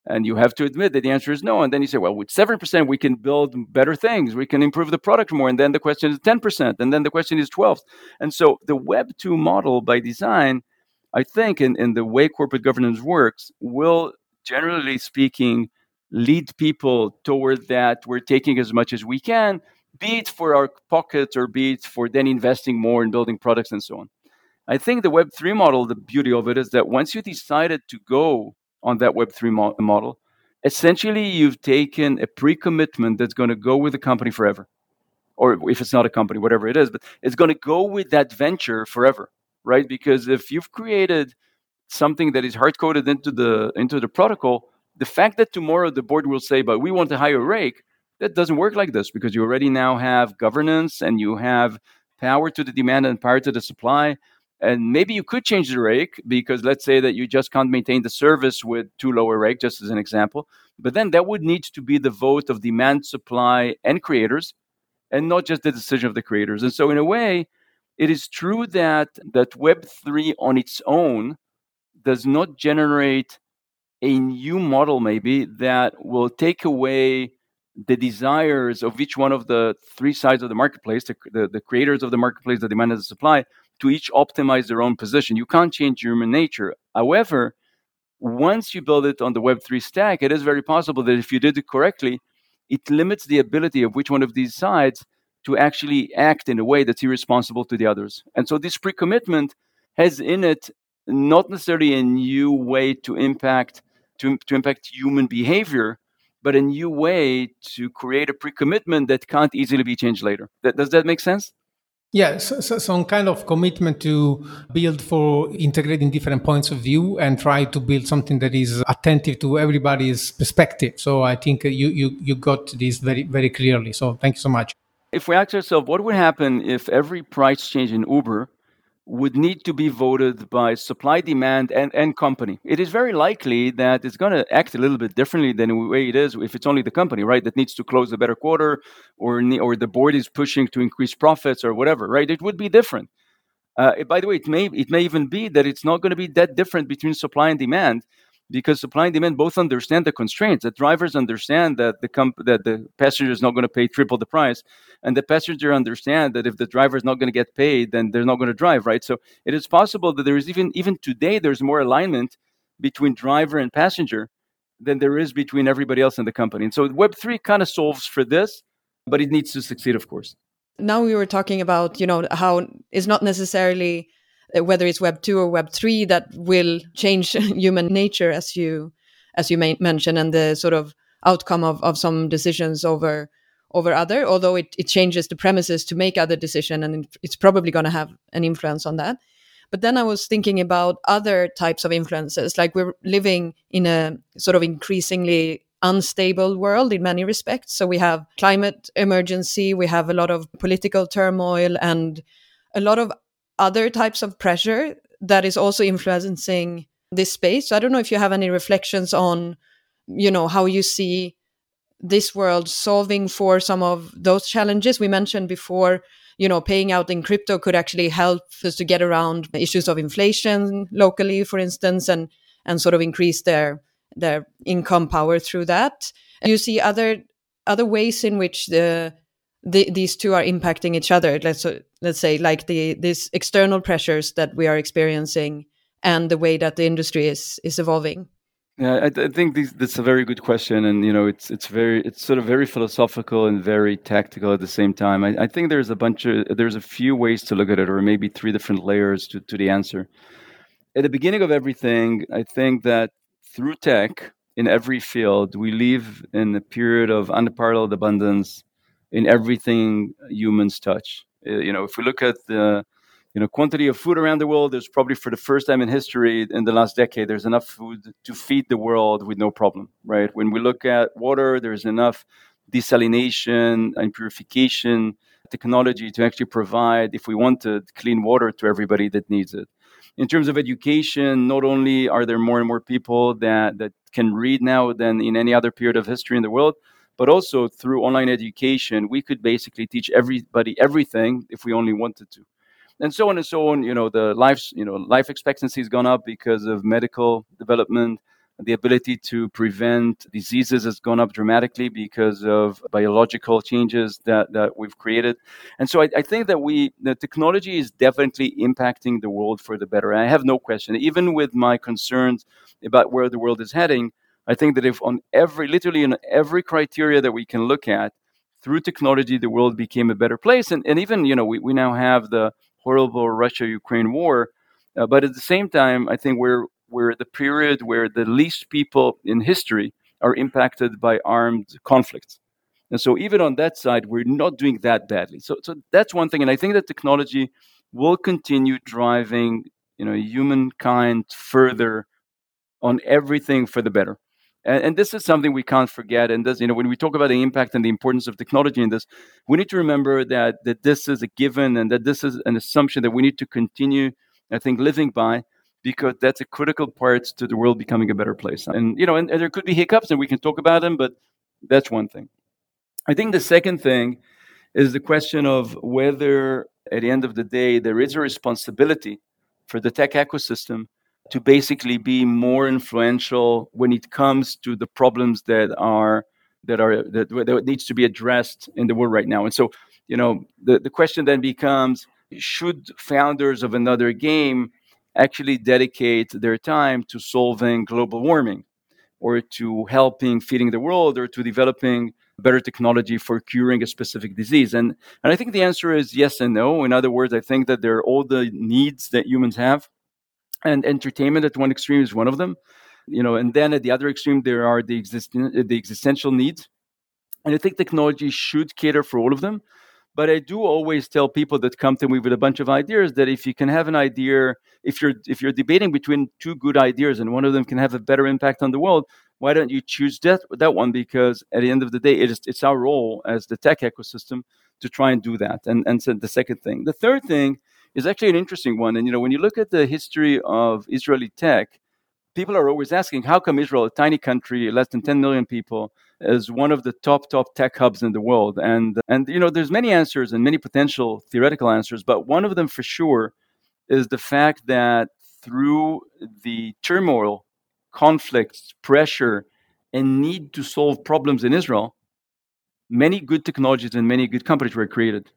[SPEAKER 1] And you have to admit that the answer is no. And then you say, well, with 7%, we can build better things. We can improve the product more. And then the question is 10%. And then the question is 12. And so the Web 2 model by design – I think in, in the way corporate governance works, will generally speaking lead people toward that we're taking as much as we can, be it for our pockets or be it for then investing more in building products and so on. I think the Web3 model, the beauty of it is that once you decided to go on that Web3 mo- model, essentially you've taken a pre commitment that's going to go with the company forever. Or if it's not a company, whatever it is, but it's going to go with that venture forever right? Because if you've created something that is hard coded into the into the protocol, the fact that tomorrow the board will say, "But we want a higher rake," that doesn't work like this because you already now have governance and you have power to the demand and power to the supply. And maybe you could change the rake because let's say that you just can't maintain the service with too low a rake, just as an example. But then that would need to be the vote of demand, supply, and creators, and not just the decision of the creators. And so, in a way, it is true that that Web3 on its own does not generate a new model, maybe that will take away the desires of each one of the three sides of the marketplace, the, the, the creators of the marketplace, the demand and the supply, to each optimize their own position. You can't change human nature. However, once you build it on the Web3 stack, it is very possible that if you did it correctly, it limits the ability of which one of these sides to actually act in a way that's irresponsible to the others. And so this pre-commitment has in it not necessarily a new way to impact to, to impact human behavior, but a new way to create a pre-commitment that can't easily be changed later. That, does that make sense?
[SPEAKER 2] Yeah, so, so, some kind of commitment to build for integrating different points of view and try to build something that is attentive to everybody's perspective. So I think you you you got this very very clearly. So thank you so much
[SPEAKER 1] if we ask ourselves what would happen if every price change in Uber would need to be voted by supply, demand, and, and company. It is very likely that it's going to act a little bit differently than the way it is if it's only the company, right, that needs to close a better quarter or, or the board is pushing to increase profits or whatever, right? It would be different. Uh, by the way, it may it may even be that it's not going to be that different between supply and demand, because supply and demand both understand the constraints. The drivers understand that the comp- that the passenger is not going to pay triple the price, and the passenger understand that if the driver is not going to get paid, then they're not going to drive, right? So it is possible that there is even even today there's more alignment between driver and passenger than there is between everybody else in the company. And so Web three kind of solves for this, but it needs to succeed, of course.
[SPEAKER 3] Now we were talking about you know how it's not necessarily Uh, whether it's web 2 or web 3 that will change [laughs] human nature as you as you mentioned and the sort of outcome of, of some decisions over over other although it, it changes the premises to make other decision and it's probably going to have an influence on that. But then i was thinking about other types of influences like we're living in a sort of increasingly unstable world in many respects. So we have climate emergency we have a lot of political turmoil and a lot of other types of pressure that is also influencing this space. So I don't know if you have any reflections on, you know, how you see this world solving for some of those challenges we mentioned before. You know, paying out in crypto could actually help us to get around issues of inflation locally, for instance, and and sort of increase their their income power through that. You see other other ways in which the the, these two are impacting each other. Let's uh, let's say like the these external pressures that we are experiencing and the way that the industry is is evolving.
[SPEAKER 1] Yeah, I, I think that's a very good question, and you know, it's it's very it's sort of very philosophical and very tactical at the same time. I, I think there's a bunch of there's a few ways to look at it, or maybe three different layers to, to the answer. At the beginning of everything, I think that through tech in every field, we live in a period of unparalleled abundance in everything humans touch. Uh, you know, if we look at the you know quantity of food around the world, there's probably for the first time in history in the last decade, there's enough food to feed the world with no problem, right? When we look at water, there's enough desalination and purification technology to actually provide, if we wanted, clean water to everybody that needs it. In terms of education, not only are there more and more people that, that can read now than in any other period of history in the world, but also through online education, we could basically teach everybody everything if we only wanted to. And so on and so on. You know, the life, you know, life expectancy has gone up because of medical development. The ability to prevent diseases has gone up dramatically because of biological changes that, that we've created. And so I, I think that we, the technology is definitely impacting the world for the better. I have no question. Even with my concerns about where the world is heading, I think that if on every, literally in every criteria that we can look at, through technology, the world became a better place. And, and even, you know, we, we now have the horrible Russia Ukraine war. Uh, but at the same time, I think we're, we're at the period where the least people in history are impacted by armed conflicts. And so, even on that side, we're not doing that badly. So, so that's one thing. And I think that technology will continue driving you know, humankind further on everything for the better. And, and, this is something we can't forget. And this, you know, when we talk about the impact and the importance of technology in this, we need to remember that that this is a given and that this is an assumption that we need to continue, I think, living by, because that's a critical part to the world becoming a better place. And you know, and, and there could be hiccups, and we can talk about them, but that's one thing. I think the second thing is the question of whether, at the end of the day, there is a responsibility for the tech ecosystem to basically be more influential when it comes to the problems that are that are that, that needs to be addressed in the world right now. And so, you know, the, the question then becomes should founders of another game actually dedicate their time to solving global warming or to helping feeding the world or to developing better technology for curing a specific disease and and i think the answer is yes and no in other words i think that there are all the needs that humans have and entertainment at one extreme is one of them you know and then at the other extreme there are the existing the existential needs. And i think technology should cater for all of them but i do always tell people that come to me with a bunch of ideas that if you can have an idea if you're if you're debating between two good ideas and one of them can have a better impact on the world why don't you choose that that one? Because at the end of the day it is it's our role as the tech ecosystem to try and do that. And and so the second thing. The third thing is actually an interesting one. And you know, when you look at the history of Israeli tech, people are always asking, how come Israel, a tiny country, less than 10 million people, is one of the top top tech hubs in the world? And and you know, there's many answers and many potential theoretical answers, but one of them for sure is the fact that through the turmoil, conflicts, pressure, and need to solve problems in Israel, many good technologies and many good companies were created.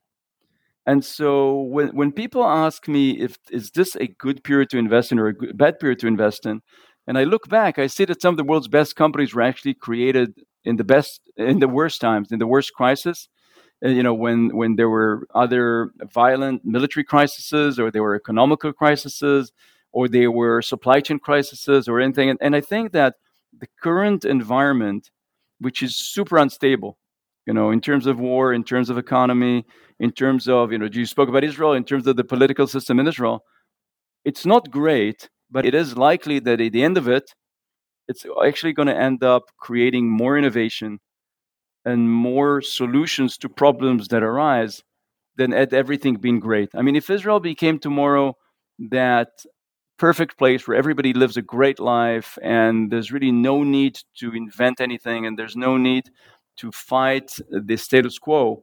[SPEAKER 1] And so when, when people ask me if is this a good period to invest in or a good, bad period to invest in, and I look back, I see that some of the world's best companies were actually created in the best in the worst times, in the worst crisis. You know, when when there were other violent military crises or there were economical crises or there were supply chain crises or anything. And, and I think that the current environment, which is super unstable, you know, in terms of war, in terms of economy, in terms of, you know, you spoke about Israel, in terms of the political system in Israel, it's not great, but it is likely that at the end of it, it's actually going to end up creating more innovation and more solutions to problems that arise than at everything being great. I mean, if Israel became tomorrow that perfect place where everybody lives a great life and there's really no need to invent anything and there's no need to fight the status quo,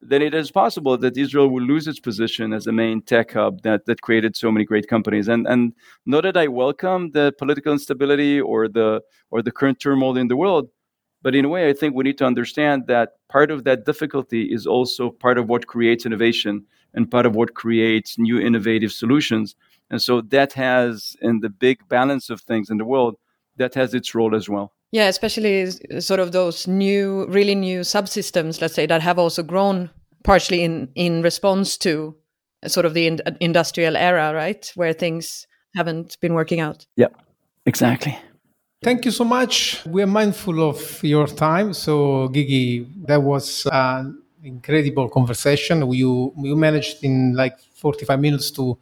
[SPEAKER 1] then it is possible that Israel will lose its position as the main tech hub that, that created so many great companies. And and not that I welcome the political instability or the or the current turmoil in the world, but in a way, I think we need to understand that part of that difficulty is also part of what creates innovation and part of what creates new innovative solutions. And so that has, in the big balance of things in the world, that has its role as well.
[SPEAKER 3] Yeah, especially sort of those new, really new subsystems, let's say, that have also grown partially in in response to sort of the in- industrial era, right, where things haven't been working out.
[SPEAKER 1] Yeah, exactly.
[SPEAKER 2] Thank you so much. We are mindful of your time. So, Gigi, that was an incredible conversation. You you managed in like 45 minutes to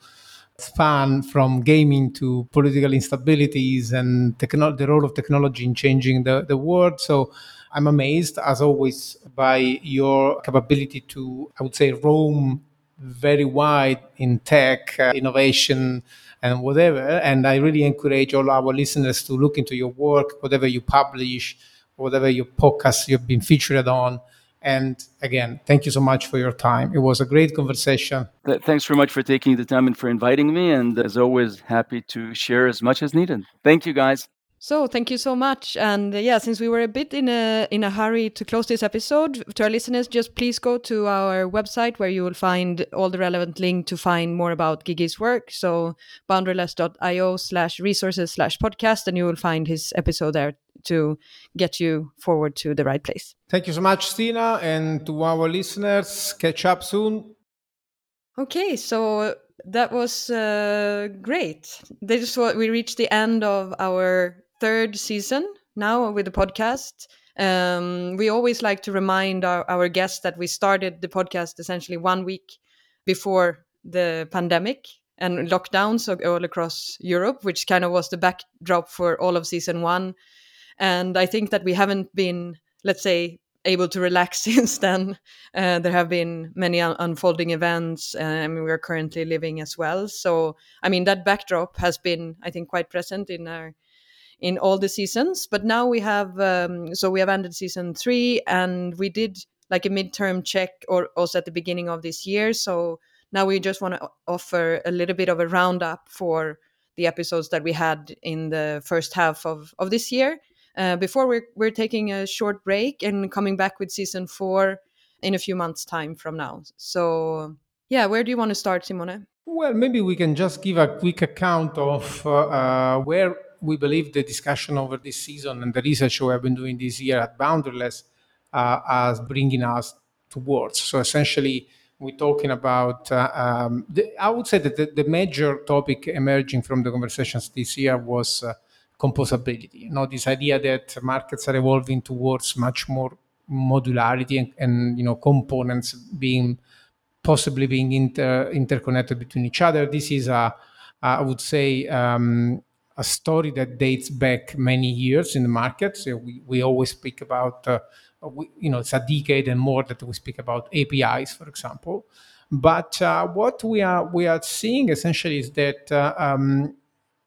[SPEAKER 2] span from gaming to political instabilities and techno- the role of technology in changing the, the world. So I'm amazed, as always, by your capability to, I would say, roam very wide in tech, uh, innovation, and whatever. And I really encourage all our listeners to look into your work, whatever you publish, whatever your podcast you've been featured on and again, thank you so much for your time. It was a great conversation.
[SPEAKER 1] Thanks very much for taking the time and for inviting me. And as always, happy to share as much as needed. Thank you, guys.
[SPEAKER 3] So thank you so much, and uh, yeah, since we were a bit in a in a hurry to close this episode, to our listeners, just please go to our website where you will find all the relevant link to find more about Gigi's work. So boundaryless.io slash resources slash podcast, and you will find his episode there to get you forward to the right place.
[SPEAKER 2] Thank you so much, Stina, and to our listeners. Catch up soon.
[SPEAKER 3] Okay, so that was uh, great. This is what we reached the end of our third season now with the podcast. Um, we always like to remind our, our guests that we started the podcast essentially one week before the pandemic and lockdowns all across Europe, which kind of was the backdrop for all of season one. And I think that we haven't been, let's say, able to relax [laughs] since then. Uh, there have been many un- unfolding events, uh, and we are currently living as well. So, I mean, that backdrop has been, I think, quite present in our in all the seasons. But now we have, um, so we have ended season three, and we did like a midterm check, or also at the beginning of this year. So now we just want to offer a little bit of a roundup for the episodes that we had in the first half of of this year uh, before we're, we're taking a short break and coming back with season four in a few months' time from now. So, yeah, where do you want to start, Simone?
[SPEAKER 2] Well, maybe we can just give a quick account of uh, uh, where we believe the discussion over this season and the research we have been doing this year at Boundaryless uh, bringing us towards. So essentially, we're talking about, uh, um, the, I would say that the, the, major topic emerging from the conversations this year was uh, composability. You know, this idea that markets are evolving towards much more modularity and, and you know components being possibly being inter, interconnected between each other. This is a, I would say, um, a story that dates back many years in the market. So we, we always speak about, uh, we, you know, it's a decade and more that we speak about APIs, for example. But uh, what we are we are seeing essentially is that uh, um,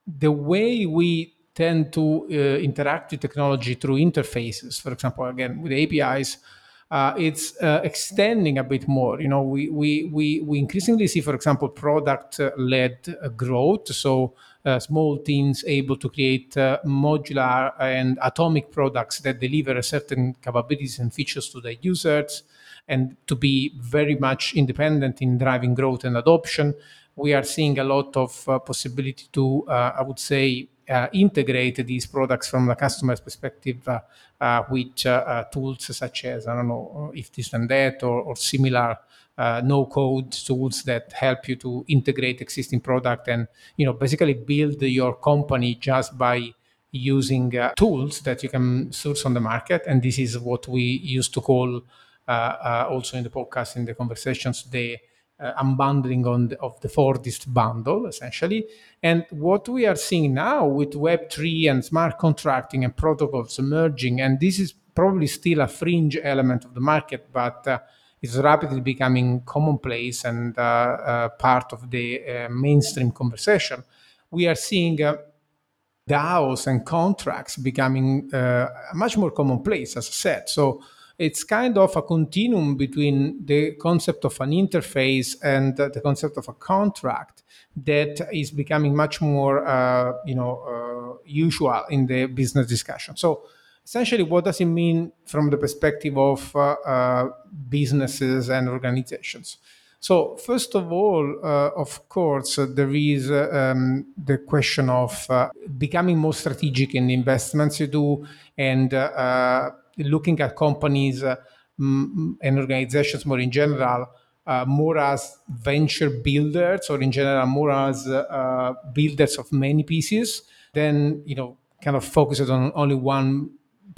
[SPEAKER 2] the way we tend to uh, interact with technology through interfaces. For example, again, with APIs, uh, it's uh, extending a bit more. You know, we we we, we increasingly see, for example, product-led uh, growth. So small teams able to create uh, modular and atomic products that deliver certain capabilities and features to their users, and to be very much independent in driving growth and adoption. We are seeing a lot of uh, possibility to, I would say, uh, integrate these products from the customer's perspective uh, uh, with tools such as, I don't know, if this and that, or, or similar uh, no code tools that help you to integrate existing product and you know basically build your company just by using uh, tools that you can source on the market and this is what we used to call uh, also in the podcast in the conversations the uh, unbundling on the, of the Fordist bundle, essentially. And what we are seeing now with Web3 and smart contracting and protocols emerging, and this is probably still a fringe element of the market, but it's rapidly becoming commonplace and uh, uh part of the uh, mainstream conversation. We are seeing DAOs and contracts becoming much more commonplace, as I said. So it's kind of a continuum between the concept of an interface and the concept of a contract that is becoming much more, uh, you know, uh, usual in the business discussion. So essentially, what does it mean from the perspective of uh, uh businesses and organizations? So, first of all, uh, of course, uh, there is uh, um, the question of uh, becoming more strategic in the investments you do and looking at companies uh, and organizations more in general, more as venture builders or in general more as builders of many pieces than you know kind of focused on only one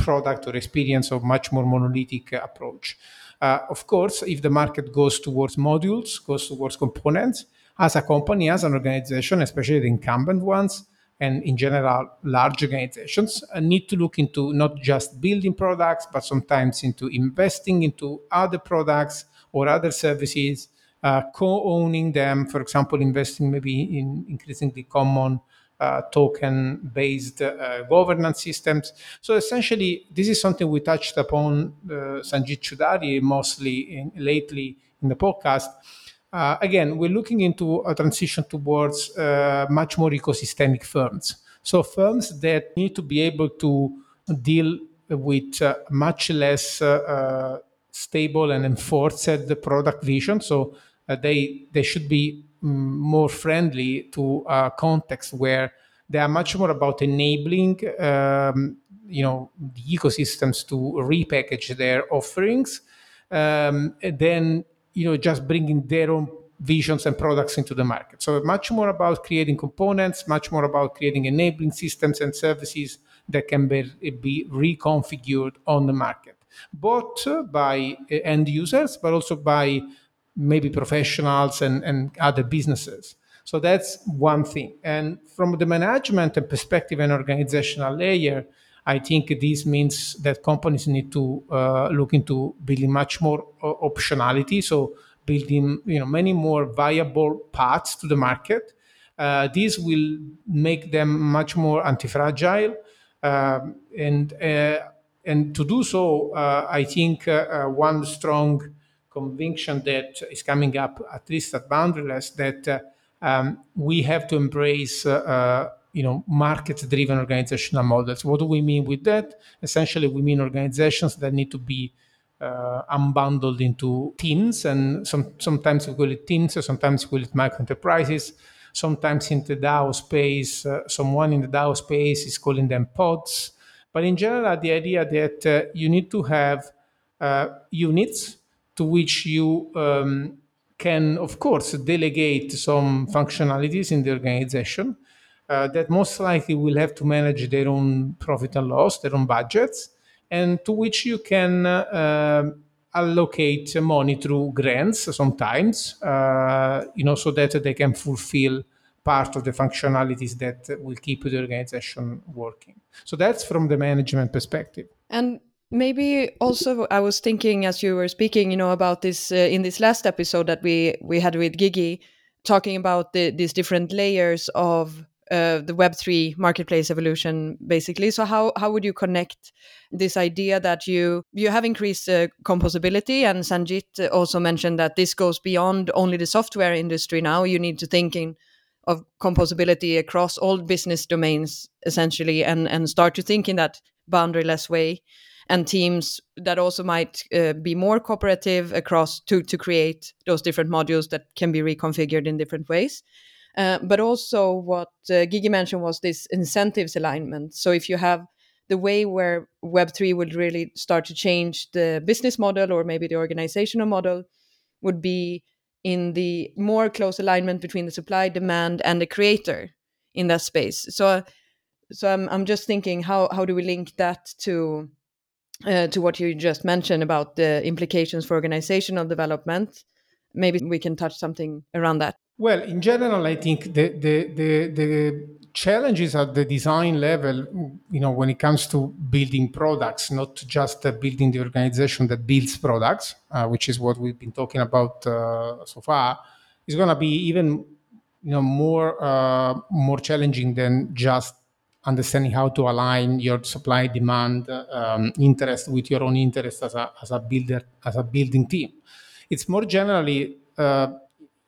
[SPEAKER 2] product or experience or much more monolithic approach. Uh, of course, if the market goes towards modules, goes towards components, as a company, as an organization, especially the incumbent ones, and in general large organizations uh, need to look into not just building products but sometimes into investing into other products or other services uh, co-owning them for example investing maybe in increasingly common token based uh, governance systems. So essentially, this is something we touched upon uh, Sangeet Choudary, mostly in, lately in the podcast. Uh, again, we're looking into a transition towards uh, much more ecosystemic firms. So, firms that need to be able to deal with uh, much less uh, uh, stable and enforced product vision. So, uh, they, they should be more friendly to a context where they are much more about enabling um, you know the ecosystems to repackage their offerings um, then you know just bringing their own visions and products into the market. So much more about creating components much more about creating enabling systems and services that can be, be reconfigured on the market both by uh, end users but also by maybe professionals and, and other businesses so that's one thing and from the management and perspective and organizational layer I think this means that companies need to uh, look into building much more uh, optionality. So building you know many more viable paths to the market. Uh, this will make them much more anti-fragile, um, and uh, and to do so, uh, I think uh, one strong conviction that is coming up, at least at Boundaryless, that um, we have to embrace you know market driven organizational models. What do we mean with that? Essentially we mean organizations that need to be uh, unbundled into teams and some, sometimes we call it teams or sometimes we call it micro enterprises. Sometimes in the dao space uh, someone in the dao space is calling them pods. But in general the idea that uh, you need to have uh, units to which you um, can of course delegate some functionalities in the organization uh, that most likely will have to manage their own profit and loss, their own budgets, and to which you can uh, allocate money through grants sometimes, uh, you know, so that they can fulfill part of the functionalities that will keep the organization working. So that's from the management perspective.
[SPEAKER 3] And maybe also i was thinking as you were speaking you know about this uh, in this last episode that we we had with gigi talking about the, these different layers of uh, the Web3 marketplace evolution, basically. So how how would you connect this idea that you you have increased uh, composability, and Sangeet also mentioned that this goes beyond only the software industry. Now you need to think in of composability across all business domains essentially and and start to think in that boundaryless way and teams that also might uh, be more cooperative across to to create those different modules that can be reconfigured in different ways. Uh, but also what uh, Gigi mentioned was this incentives alignment. So if you have the way where web3 would really start to change the business model or maybe the organizational model would be in the more close alignment between the supply demand and the creator in that space. So so i'm, I'm just thinking how how do we link that to uh, to what you just mentioned about the implications for organizational development. Maybe we can touch something around that.
[SPEAKER 2] Well in general i think the the the, the challenges at the design level you know when it comes to building products not just uh, building the organization that builds products uh, which is what we've been talking about uh, so far is going to be even you know more uh, more challenging than just understanding how to align your supply demand um, interest with your own interest as a, as a builder as a building team. It's more generally uh,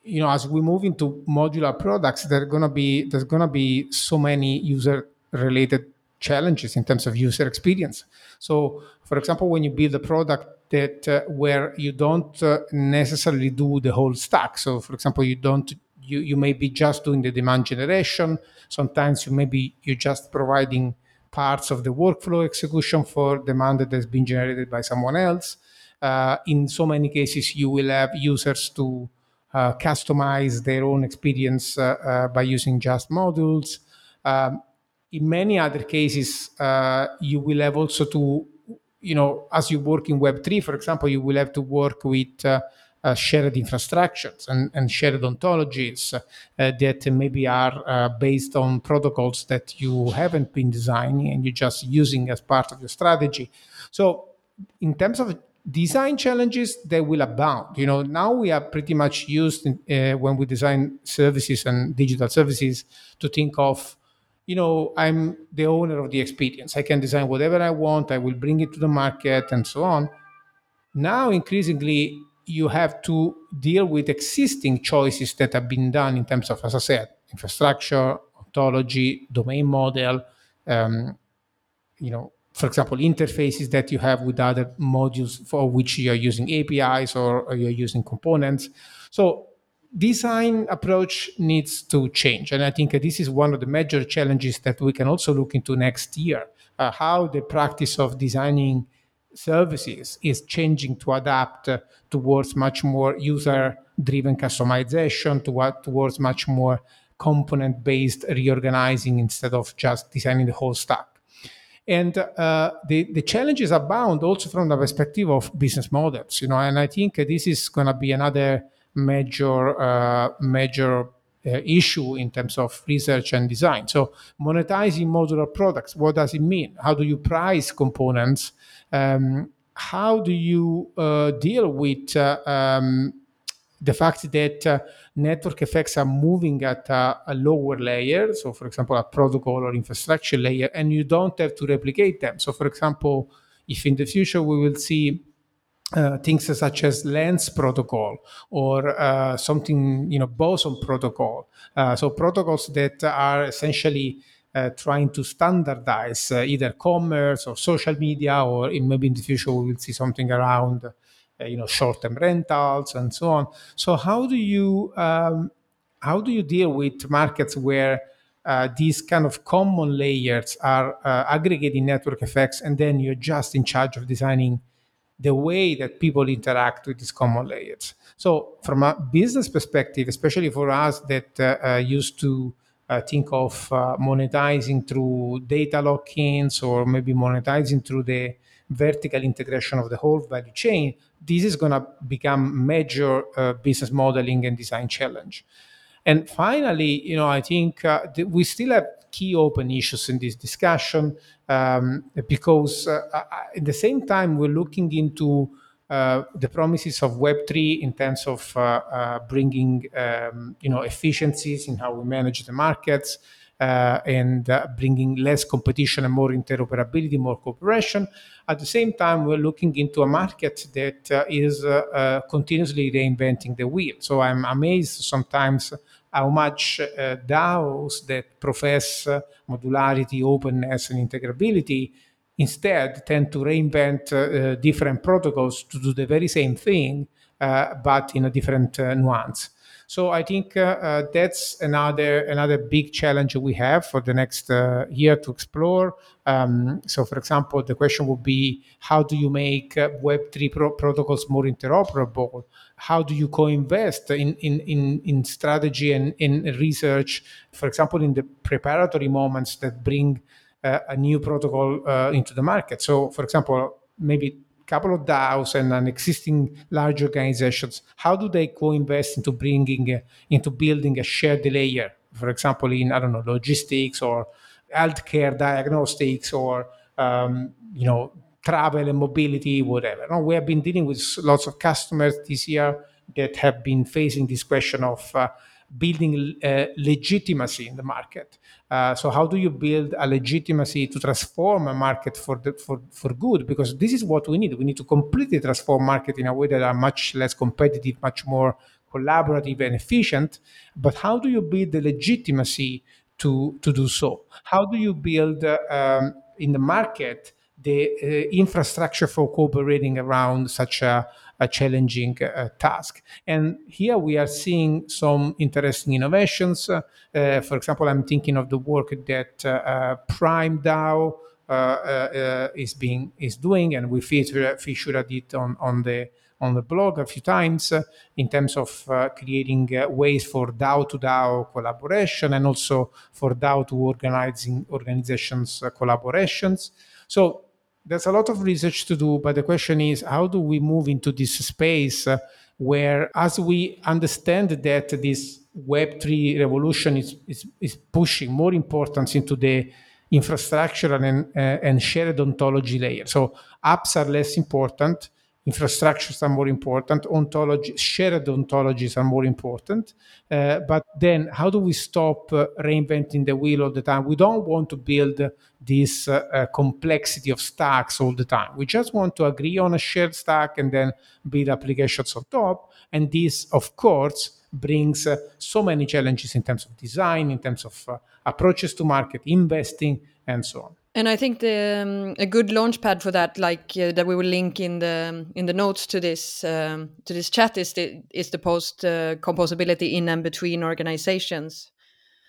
[SPEAKER 2] you know as we move into modular products there's going to be there's to be so many user related challenges in terms of user experience. So for example when you build a product that uh, where you don't uh, necessarily do the whole stack. So for example you don't you, you may be just doing the demand generation. Sometimes you maybe you're just providing parts of the workflow execution for demand that has been generated by someone else. Uh, in so many cases you will have users to uh, customize their own experience uh, uh, by using just modules. Um, in many other cases uh, you will have also to you know as you work in web3 for example you will have to work with uh, shared infrastructures and, and shared ontologies uh, that maybe are uh, based on protocols that you haven't been designing and you're just using as part of your strategy. So, in terms of design challenges, they will abound. You know, now we are pretty much used in, uh, when we design services and digital services to think of you know, I'm the owner of the experience. I can design whatever I want. I will bring it to the market and so on. Now, increasingly, you have to deal with existing choices that have been done in terms of, as I said, infrastructure, ontology, domain model, um, you know, for example, interfaces that you have with other modules for which you're using APIs or, or you're using components. So design approach needs to change. And I think this is one of the major challenges that we can also look into next year, uh, how the practice of designing services is changing to adapt uh, towards much more user driven customization to towards much more component based reorganizing instead of just designing the whole stack. And uh, the, the challenges abound also from the perspective of business models you know and i think this is going to be another major uh, major issue in terms of research and design. So monetizing modular products what does it mean? How do you price components? Um, how do you uh, deal with uh, um, the fact that uh, network effects are moving at a, a, lower layer, so for example, a protocol or infrastructure layer, and you don't have to replicate them. So, for example, if in the future we will see uh, things such as lens protocol or uh, something, you know, boson protocol, uh, so protocols that are essentially uh, trying to standardize uh, either commerce or social media, or in, maybe in the future we will see something around, you know, short-term rentals and so on. So how do you um, how do you deal with markets where uh, these kind of common layers are uh, aggregating network effects, and then you're just in charge of designing the way that people interact with these common layers. So, from a business perspective, especially for us that uh, used to uh, think of uh, monetizing through data lock-ins or maybe monetizing through the vertical integration of the whole value chain, this is going to become major uh, business modeling and design challenge. And finally, you know, I think uh, th- we still have key open issues in this discussion um, because uh, at the same time we're looking into uh, the promises of Web3 in terms of uh, uh, bringing um, you know efficiencies in how we manage the markets. uh, and uh, bringing less competition and more interoperability, more cooperation. At the same time, we're looking into a market that uh, is uh, uh, continuously reinventing the wheel. So I'm amazed sometimes how much uh, DAOs that profess modularity, openness, and integrability instead tend to reinvent eh, different protocols to do the very same thing, eh, but in a different nuance. So I think uh, uh, that's another another big challenge we have for the next uh, year to explore. Um, so, for example, the question would be: How do you make Web three pro- protocols more interoperable? How do you co-invest in in in, in strategy and in research? For example, in the preparatory moments that bring uh, a new protocol uh, into the market. So, for example, maybe couple of DAOs and an existing large organizations, how do they co-invest into bringing, into building a shared layer? For example, in I don't know logistics or healthcare diagnostics or um, you know travel and mobility, whatever. No, we have been dealing with lots of customers this year that have been facing this question of uh, building uh, legitimacy in the market. Uh, so how do you build a legitimacy to transform a market for the, for for good? Because this is what we need. We need to completely transform market in a way that are much less competitive, much more collaborative and efficient. But how do you build the legitimacy to to do so? How do you build uh, um, in the market the uh, infrastructure for cooperating around such a a challenging uh, task. And here we are seeing some interesting innovations. Uh, for example, I'm thinking of the work that uh, Prime DAO is being is doing, and we featured featured it on on the on the blog a few times uh, in terms of uh, creating uh, ways for DAO to DAO collaboration and also for DAO to organizing organizations collaborations. So there's a lot of research to do, but the question is how do we move into this space where, as we understand that this Web3 revolution is, is, is pushing more importance into the infrastructure and, uh, and shared ontology layer. So apps are less important, infrastructures are more important, ontology, shared ontologies are more important. Uh, but then, how do we stop uh, reinventing the wheel all the time? We don't want to build this uh, uh, complexity of stacks all the time. We just want to agree on a shared stack and then build applications on top. And this, of course, brings uh, so many challenges in terms of design, in terms of uh, approaches to market, investing, and so on.
[SPEAKER 3] And I think the um, a good launchpad for that, like uh, that we will link in the in the notes to this um, to this chat, is the is the post uh, composability in and between organizations,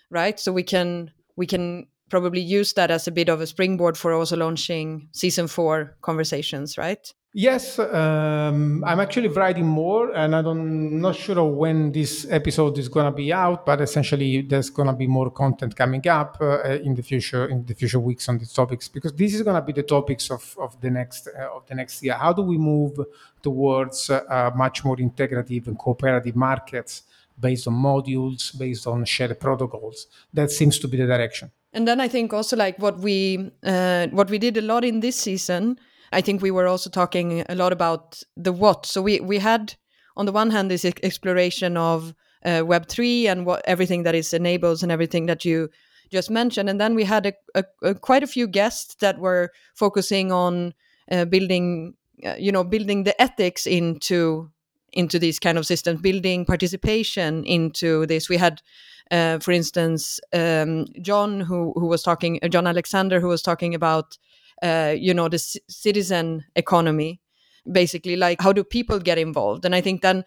[SPEAKER 3] right? So we can we can probably use that as a bit of a springboard for also launching season four conversations, right?
[SPEAKER 2] Yes, um, I'm actually writing more, and I am not sure when this episode is going to be out, but essentially there's going to be more content coming up uh, in the future in the future weeks on these topics because this is going to be the topics of, of the next uh, of the next year. How do we move towards uh, much more integrative and cooperative markets based on modules, based on shared protocols? That seems to be the direction.
[SPEAKER 3] And then I think also like what we uh, what we did a lot in this season I think we were also talking a lot about the what. So we we had on the one hand this exploration of uh, Web three and what everything that is enables and everything that you just mentioned, and then we had a, a, a quite a few guests that were focusing on uh, building, uh, you know, building the ethics into into these kind of systems, building participation into this. We had. Uh, for instance, um, John, who who was talking, uh, John Alexander, who was talking about uh, you know the c- citizen economy basically like how do people get involved? And i think then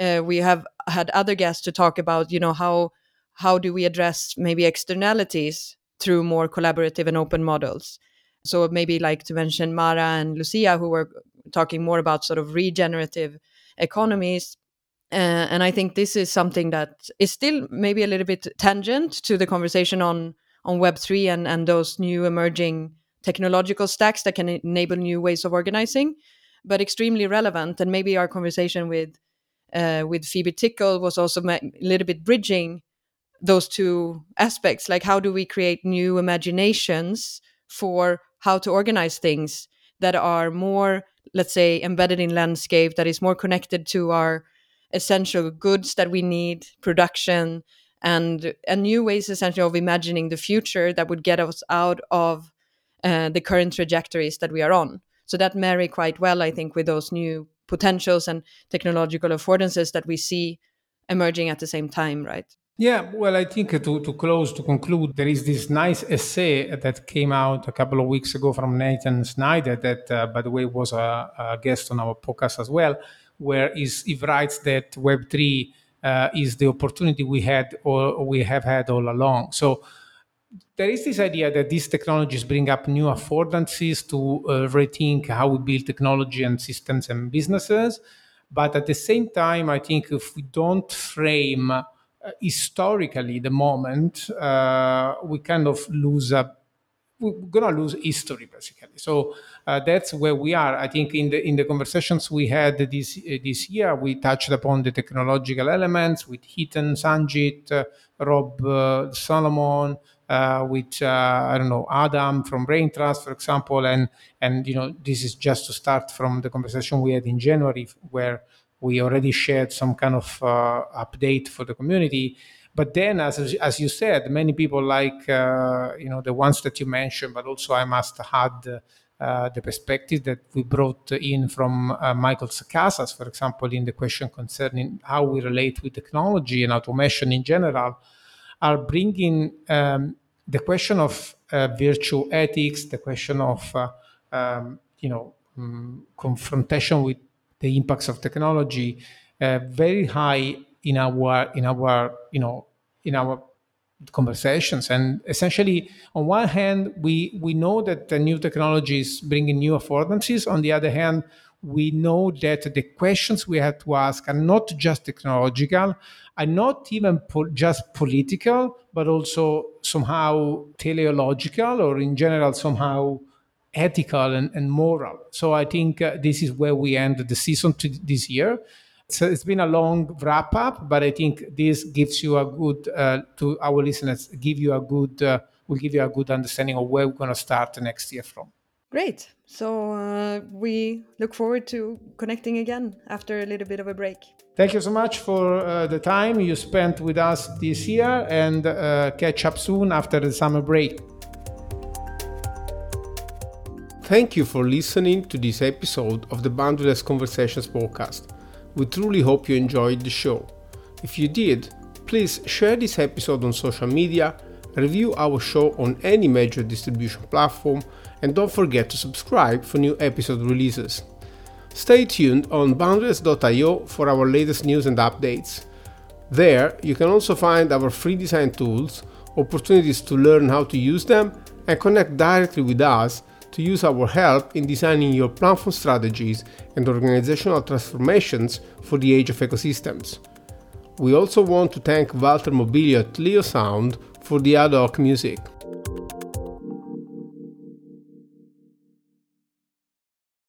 [SPEAKER 3] uh, we have had other guests to talk about you know how how do we address maybe externalities through more collaborative and open models? So maybe like to mention mara and lucia who were talking more about sort of regenerative economies. Uh, and i think this is something that is still maybe a little bit tangent to the conversation on on web3 and and those new emerging technological stacks that can enable new ways of organizing, but extremely relevant. And maybe our conversation with uh, with Phoebe Tickell was also a little bit bridging those two aspects. Like, how do we create new imaginations for how to organize things that are more, let's say, embedded in landscape, that is more connected to our essential goods that we need, production, and and new ways essentially of imagining the future that would get us out of uh, the current trajectories that we are on. So that marry quite well, I think, with those new potentials and technological affordances that we see emerging at the same time, right?
[SPEAKER 2] Yeah, well, I think to, to close, to conclude, there is this nice essay that came out a couple of weeks ago from Nathan Schneider, that, uh, by the way, was a, a, guest on our podcast as well, where he writes that Web3 uh, is the opportunity we had or we have had all along. So there is this idea that these technologies bring up new affordances to uh, rethink how we build technology and systems and businesses. But at the same time, I think if we don't frame uh, historically the moment, uh, we kind of lose a we're gonna lose history basically. So uh, that's where we are. I think in the in the conversations we had this uh, this year, we touched upon the technological elements with Hiten, Sangeet, uh, Rob Solomon, with uh, I don't know Adam from BrainTrust, for example, and and you know this is just to start from the conversation we had in January, where we already shared some kind of uh, update for the community. But then, as as you said, many people like uh, you know the ones that you mentioned, but also I must add. Uh, the perspective that we brought in from uh, Michael Sacasas, for example, in the question concerning how we relate with technology and automation in general, are bringing um, the question of uh, virtue ethics, the question of uh, um, you know um, confrontation with the impacts of technology uh, very high in our in our you know in our conversations. And essentially on one hand we we know that the new technologies bringing new affordances. On the other hand we know that the questions we have to ask are not just technological, are not even po- just political, but also somehow teleological or in general somehow ethical and, and moral. So I think uh, this is where we end the season this year. So it's been a long wrap up, but I think this gives you a good uh, to our listeners, give you a good, uh, will give you a good understanding of where we're going to start next year from.
[SPEAKER 3] Great. So uh, we look forward to connecting again after a little bit of a break.
[SPEAKER 2] Thank you so much for uh, the time you spent with us this year and uh, catch up soon after the summer break. Thank you for listening to this episode of the Boundaryless Conversations podcast. We truly hope you enjoyed the show. If you did, please share this episode on social media, review our show on any major distribution platform, and don't forget to subscribe for new episode releases. Stay tuned on boundaryless.io for our latest news and updates. There, you can also find our free design tools, opportunities to learn how to use them, and connect directly with us to use our help in designing your platform strategies and organizational transformations for the age of ecosystems. We also want to thank Walter Mobilio at Leo Sound for the ad hoc music.